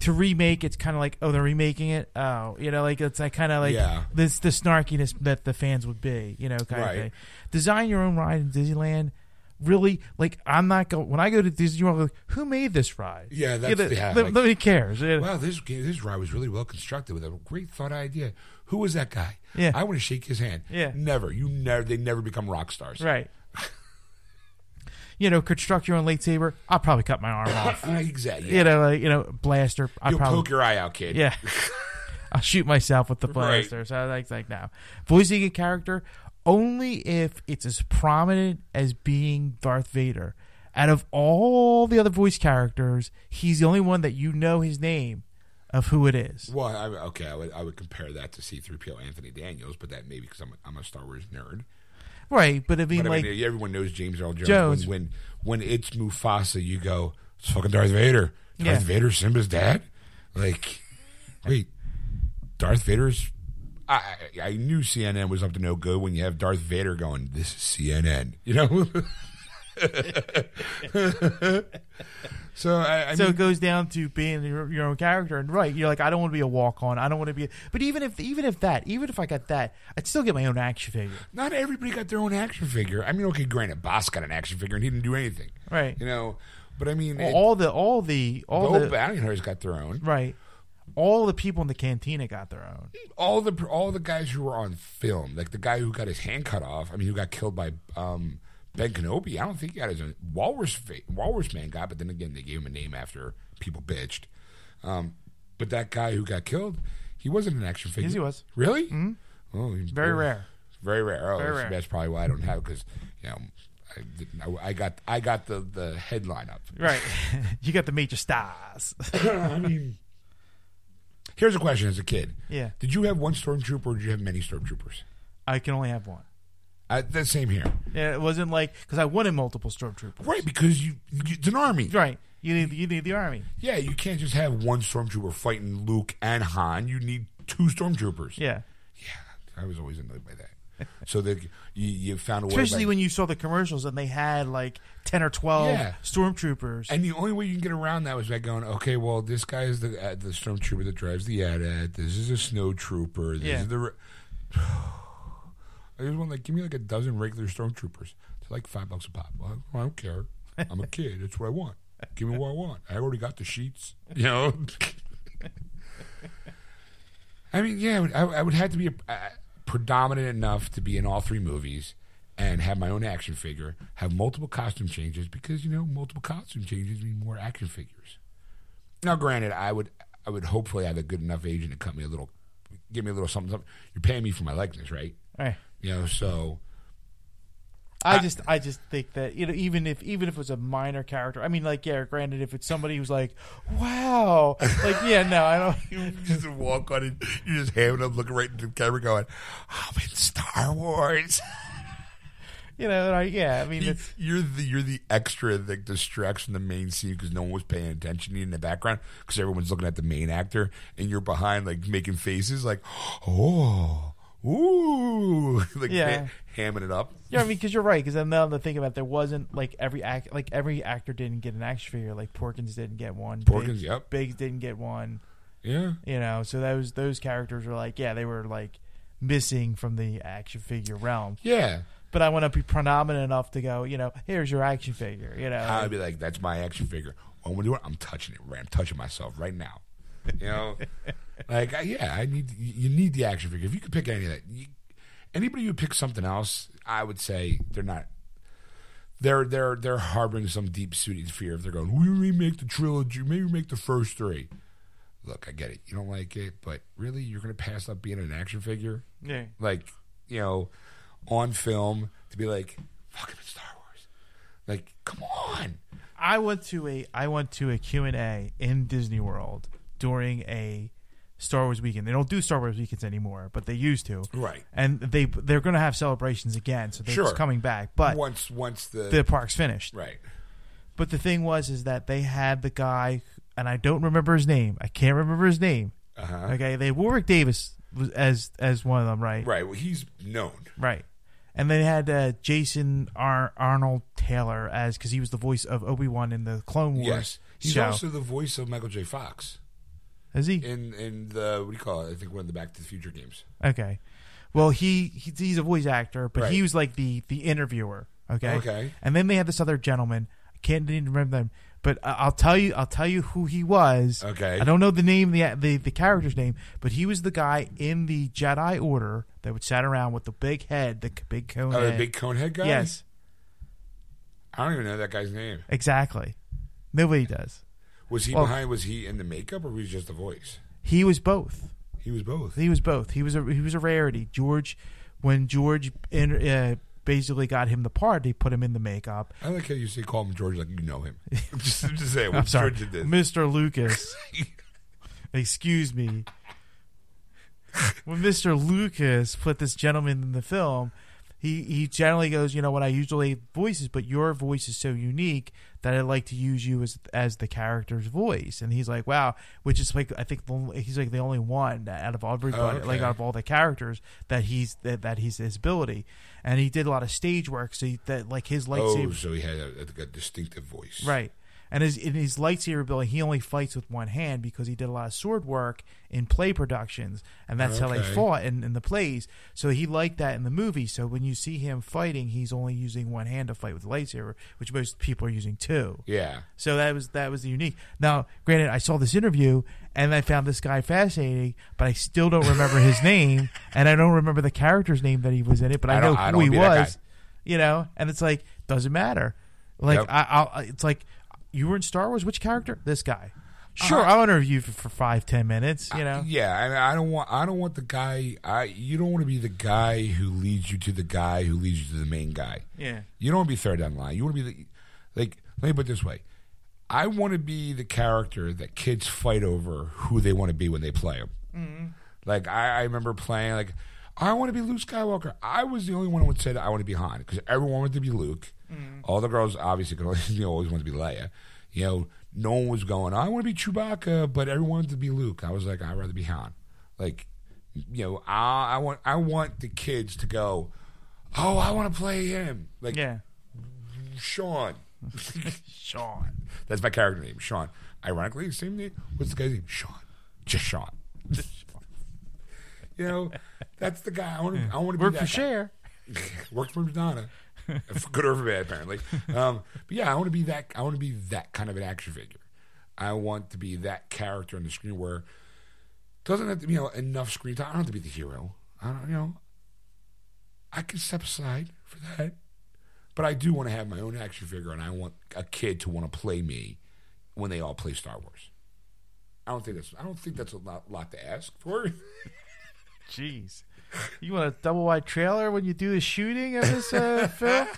To remake, it's kind of like, oh, they're remaking it. Oh, you know, like it's like kind of like Yeah. this the snarkiness that the fans would be, you know, kind Right. of thing. Design your own ride in Disneyland. really like I'm not going when I go to Disney World. Like, who made this ride? Yeah, that's- You know, yeah, no- like- nobody cares. Yeah. Wow, this this ride was really well constructed with a great thought idea. Who was that guy? Yeah. I want to shake his hand. Yeah. never. You never. They never become rock stars. Right. [LAUGHS] you know, construct your own lightsaber. I'll probably cut my arm [COUGHS] off. Uh, exactly. You know, like you know, blaster. I You'll probably poke your eye out, kid. yeah. [LAUGHS] I'll shoot myself with the Right. blaster. So I like like now voicing a character only if it's as prominent as being Darth Vader. Out of all the other voice characters, he's the only one that you know his name of who it is. Well, I, okay, I would I would compare that to C-3PO Anthony Daniels, but that maybe because I'm a, I'm a Star Wars nerd. Right, but I mean, But I like, mean, everyone knows James Earl Jones. Jones. When, when when it's Mufasa, you go, it's fucking Darth Vader. Darth Yeah. Vader, Simba's dad. Like, wait, Darth Vader's. I I knew CNN was up to no good when you have Darth Vader going, "This is CNN," [LAUGHS] you know. [LAUGHS] so I, I so mean, it goes down to being your, your own character, and right, you're like, I don't want to be a walk on. I don't want to be. But even if even if that, even if I got that, I'd still get my own action figure. not everybody got their own action figure. I mean, okay, granted, Boss got an action figure and he didn't do anything, Right. You know, but I mean, it- all the all the all the the old bounty hunters got their own. right, all the people in the cantina got their own. all the all the guys who were on film, like the guy who got his hand cut off. I mean, who got killed by um, Ben Kenobi. I don't think he got his own Walrus. Walrus man got, but then again, they gave him a name after people bitched. Um, but that guy who got killed, he wasn't an action figure. Yes, he was. Really? Mm-hmm. Oh, Very rare. Very rare. Oh, Very that's, rare. that's probably why I don't have because you know. I, didn't, I, I got I got the, the headline up. Right, [LAUGHS] you got the major stars. [LAUGHS] I mean, here's a question: As a kid, Yeah. did you have one stormtrooper or did you have many stormtroopers? I can only have one. Uh, the same here. Yeah, it wasn't like because I wanted multiple stormtroopers. Right, because you, you it's an army. Right, you need you need the army. Yeah, you can't just have one stormtrooper fighting Luke and Han. You need two stormtroopers. Yeah, Yeah, I was always annoyed by that. [LAUGHS] So that you, you found a way. especially when you saw the commercials and they had like ten or twelve Yeah. stormtroopers. and the only way you can get around that was by going, okay, well, this guy is the uh, the stormtrooper that drives the AT-AT. This is a snow trooper. This Yeah. is the. Re- [SIGHS] I just want like give me like a dozen regular stormtroopers. It's like five bucks a pop. Well, I don't care. I'm a kid. That's what I want. Give me what I want. I already got the sheets. [LAUGHS] You know. [LAUGHS] I mean, yeah, I would, I, I would have to be a, uh, predominant enough to be in all three movies and have my own action figure, have multiple costume changes because you know multiple costume changes mean more action figures. Now, granted, I would I would hopefully have a good enough agent to cut me a little, give me a little something. something. You're paying me for my likeness, right? Right. You know, so I just I just think that you know even if even if it was a minor character, I mean like yeah, granted if it's somebody who's like, wow, like yeah, no, I don't. [LAUGHS] you just walk on it, you just hand up, looking right into the camera, going, "I'm in Star Wars." [LAUGHS] You know, I, yeah, I mean You- it's you're the you're the extra that distracts from the main scene because no one was paying attention to you in the background because everyone's looking at the main actor and you're behind like making faces like oh ooh [LAUGHS] like Yeah. ha- hamming it up. Yeah, I mean because you're right because then now to think about it, there wasn't like every act like every actor didn't get an action figure like Porkins didn't get one, Porkins, Biggs, yep. Biggs didn't get one, Yeah, you know, so those those characters were like yeah they were like missing from the action figure realm, yeah. but I want to be predominant enough to go you know here's your action figure, you know, I'd be like, that's my action figure. What I'm doing, I'm touching it. Right, I'm touching myself right now. You know, [LAUGHS] like yeah, I need you need the action figure. If you could pick any of that, you, anybody who picks something else, I would say they're not. They're they're they're harboring some deep seated fear if they're going. We remake the trilogy, maybe make the first three. Look, I get it. You don't like it, but really, you're going to pass up being an action figure yeah. like you know on film to be like fuck Star Wars. Like, come on. I went to a I went to a Q&A in Disney World during a Star Wars weekend. They don't do Star Wars weekends anymore, but they used to. Right. And they they're going to have celebrations again, so they're Sure. it's coming back. But once once the, the park's finished. right. But the thing was is that they had the guy and I don't remember his name. I can't remember his name. Uh-huh. Okay, they Warwick Davis was as as one of them, right? Right. Well, he's known. Right. And they had uh, Jason Ar- Arnold Taylor as because he was the voice of Obi Wan in the Clone Wars Yes. He's show. also the voice of Michael J. Fox Is he? in in the what do you call it? I think one of the Back to the Future games. Okay. Well, he, he he's a voice actor, but he was like the the interviewer. Okay. Okay. And then they had this other gentleman. I can't even remember them, but I- I'll tell you. I'll tell you who he was. Okay. I don't know the name, the the the character's name, but he was the guy in the Jedi Order that would sat around with the big head, the c- big cone. Oh, the head. big conehead guy. Yes, I don't even know that guy's name. exactly. Nobody does. Was he Well- behind? Was he in the makeup or was he just the voice? He was both. He was both. He was both. He was a he was a rarity. George, when George in, uh, basically got him the part, they put him in the makeup. I like how you say call him George like you know him. [LAUGHS] just, it. I'm sorry, George did this. Mr. Lucas. [LAUGHS] Excuse me. When Mr. Lucas put this gentleman in the film, he he generally goes, you know what, I usually voices, but your voice is so unique that I like to use you as as the character's voice. And he's like, wow, which is like I think the, he's like the only one out of everybody, okay. like out of all the characters that he's that that he's his ability. And he did a lot of stage work, so he, that like his oh, lightsaber. Oh, so he had a, a distinctive voice. Right. And his in his lightsaber ability, he only fights with one hand because he did a lot of sword work in play productions, and that's how they fought in, in the plays. So he liked that in the movie. So when you see him fighting, he's only using one hand to fight with the lightsaber, which most people are using two. Yeah. So that was that was the unique. Now, granted, I saw this interview and I found this guy fascinating, but I still don't remember his [LAUGHS] name, and I don't remember the character's name that he was in it, but I, I know don't- I who he wanna be that was. You know, and it's like doesn't matter. Like Yep. I, I'll, it's like you were in Star Wars. Which character? This guy. Sure, Uh-huh. I'll interview you for, for five ten minutes. You know. Yeah, and I don't want. I don't want the guy. I. You don't want to be the guy who leads you to the guy who leads you to the main guy. Yeah. You don't want to be third down the line. You want to be the. Like, let me put it this way. I want to be the character that kids fight over who they want to be when they play him. Mm-hmm. Like I, I remember playing like I want to be Luke Skywalker. I was the only one who said I want to be Han because everyone wanted to be Luke. Mm-hmm. All the girls obviously [LAUGHS] you know, always wanted to be Leia. You know, no one was going. I want to be Chewbacca, but everyone wanted to be Luke. I was like, I'd rather be Han. Like, you know, I, I want I want the kids to go. Oh, I want to play him. Like Yeah. Sean. [LAUGHS] Sean. That's my character name, Sean. Ironically, same name. What's the guy's name? Sean. Just Sean. [LAUGHS] you know, that's the guy. I want to. I want to be Work that for Cher. [LAUGHS] Worked for Madonna, for good or for bad, apparently. Um, but yeah, I want to be that. I want to be that kind of an action figure. I want to be that character on the screen where it doesn't have to be you know enough screen time. I don't have to be the hero. I don't. You know, I can step aside for that. But I do want to have my own action figure, and I want a kid to want to play me when they all play Star Wars. I don't think that's. I don't think that's a lot, lot to ask for. [LAUGHS] Jeez. You want a double wide trailer when you do the shooting of this uh, [LAUGHS] film?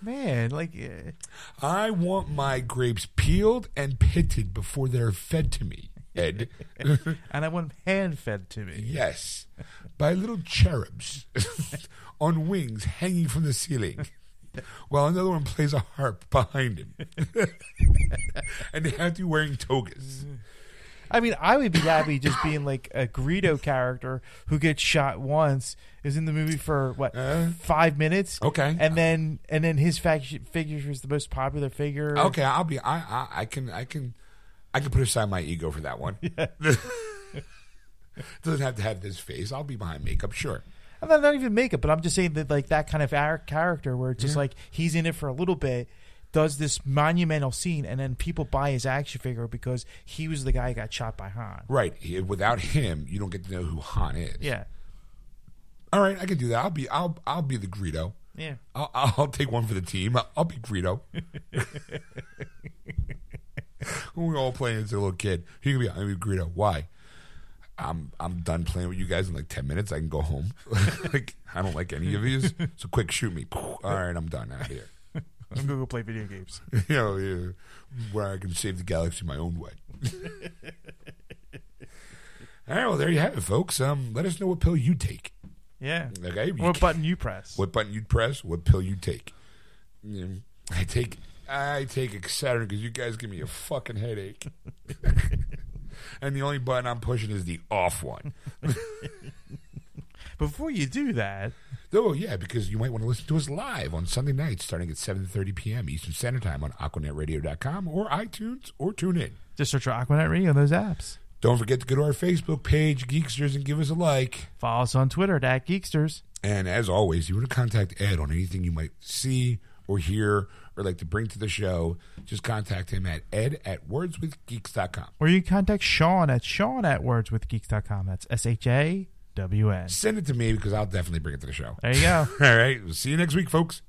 Man, like, uh, I want my grapes peeled and pitted before they're fed to me, Ed. [LAUGHS] and I want them hand fed to me. yes, by little cherubs [LAUGHS] on wings hanging from the ceiling, while another one plays a harp behind him, and they have to be wearing togas. I mean, I would be happy just being like a Greedo character who gets shot once, is in the movie for what Uh, five minutes, okay. and then and then his figure is the most popular figure. Okay, I'll be. I, I I can I can I can put aside my ego for that one. Yeah. [LAUGHS] Doesn't have to have this face. I'll be behind makeup, sure. And not, not even makeup, but I'm just saying that like that kind of ar- character where it's just like he's in it for a little bit, does this monumental scene, and then people buy his action figure because he was the guy who got shot by Han. Right. He- Without him, you don't get to know who Han is. Yeah, All right, I can do that. I'll be I'll I'll be the Greedo. yeah. I'll, I'll take one for the team. I'll, I'll be Greedo. [LAUGHS] [LAUGHS] we all playing as a little kid. He can be I'm be Greedo. Why? I'm I'm done playing with you guys in like ten minutes. I can go home. [LAUGHS] like I don't like any of these. So quick, shoot me. All right, I'm done out of here. I'm gonna go play video games. [LAUGHS] you know, yeah, where I can save the galaxy my own way. [LAUGHS] All right, well, there you have it, folks. Um, let us know what pill you take. Yeah. Okay, You What button you press? what button you'd press, what pill you take. You know, I take I take Excedrin because you guys give me a fucking headache. [LAUGHS] and the only button I'm pushing is the off one. Before you do that, Oh yeah, because you might want to listen to us live on Sunday nights starting at 7:30 p.m. Eastern Standard Time on AquanetRadio.com or iTunes or TuneIn. just search for Aquanet Radio on those apps. Don't forget to go to our Facebook page, Geeksters, and give us a like. Follow us on Twitter at, Geeksters. And as always, you want to contact Ed on anything you might see or hear or like to bring to the show, just contact him at ed at wordswithgeeks.com. Or you can contact Sean at Sean at wordswithgeeks.com. That's S H A WN. Send it to me because I'll definitely bring it to the show. There you go. [LAUGHS] All right. We'll see you next week, folks.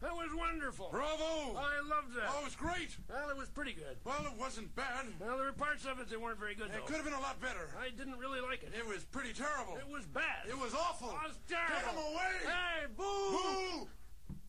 That was wonderful. Bravo. I loved that. Oh, it was great. Well, it was pretty good. Well, it wasn't bad. Well, there were parts of it that weren't very good. It though. could have been a lot better. I didn't really like it. It was pretty terrible. It was bad. It was awful. It was terrible. Get him away. Hey, boo. Boo.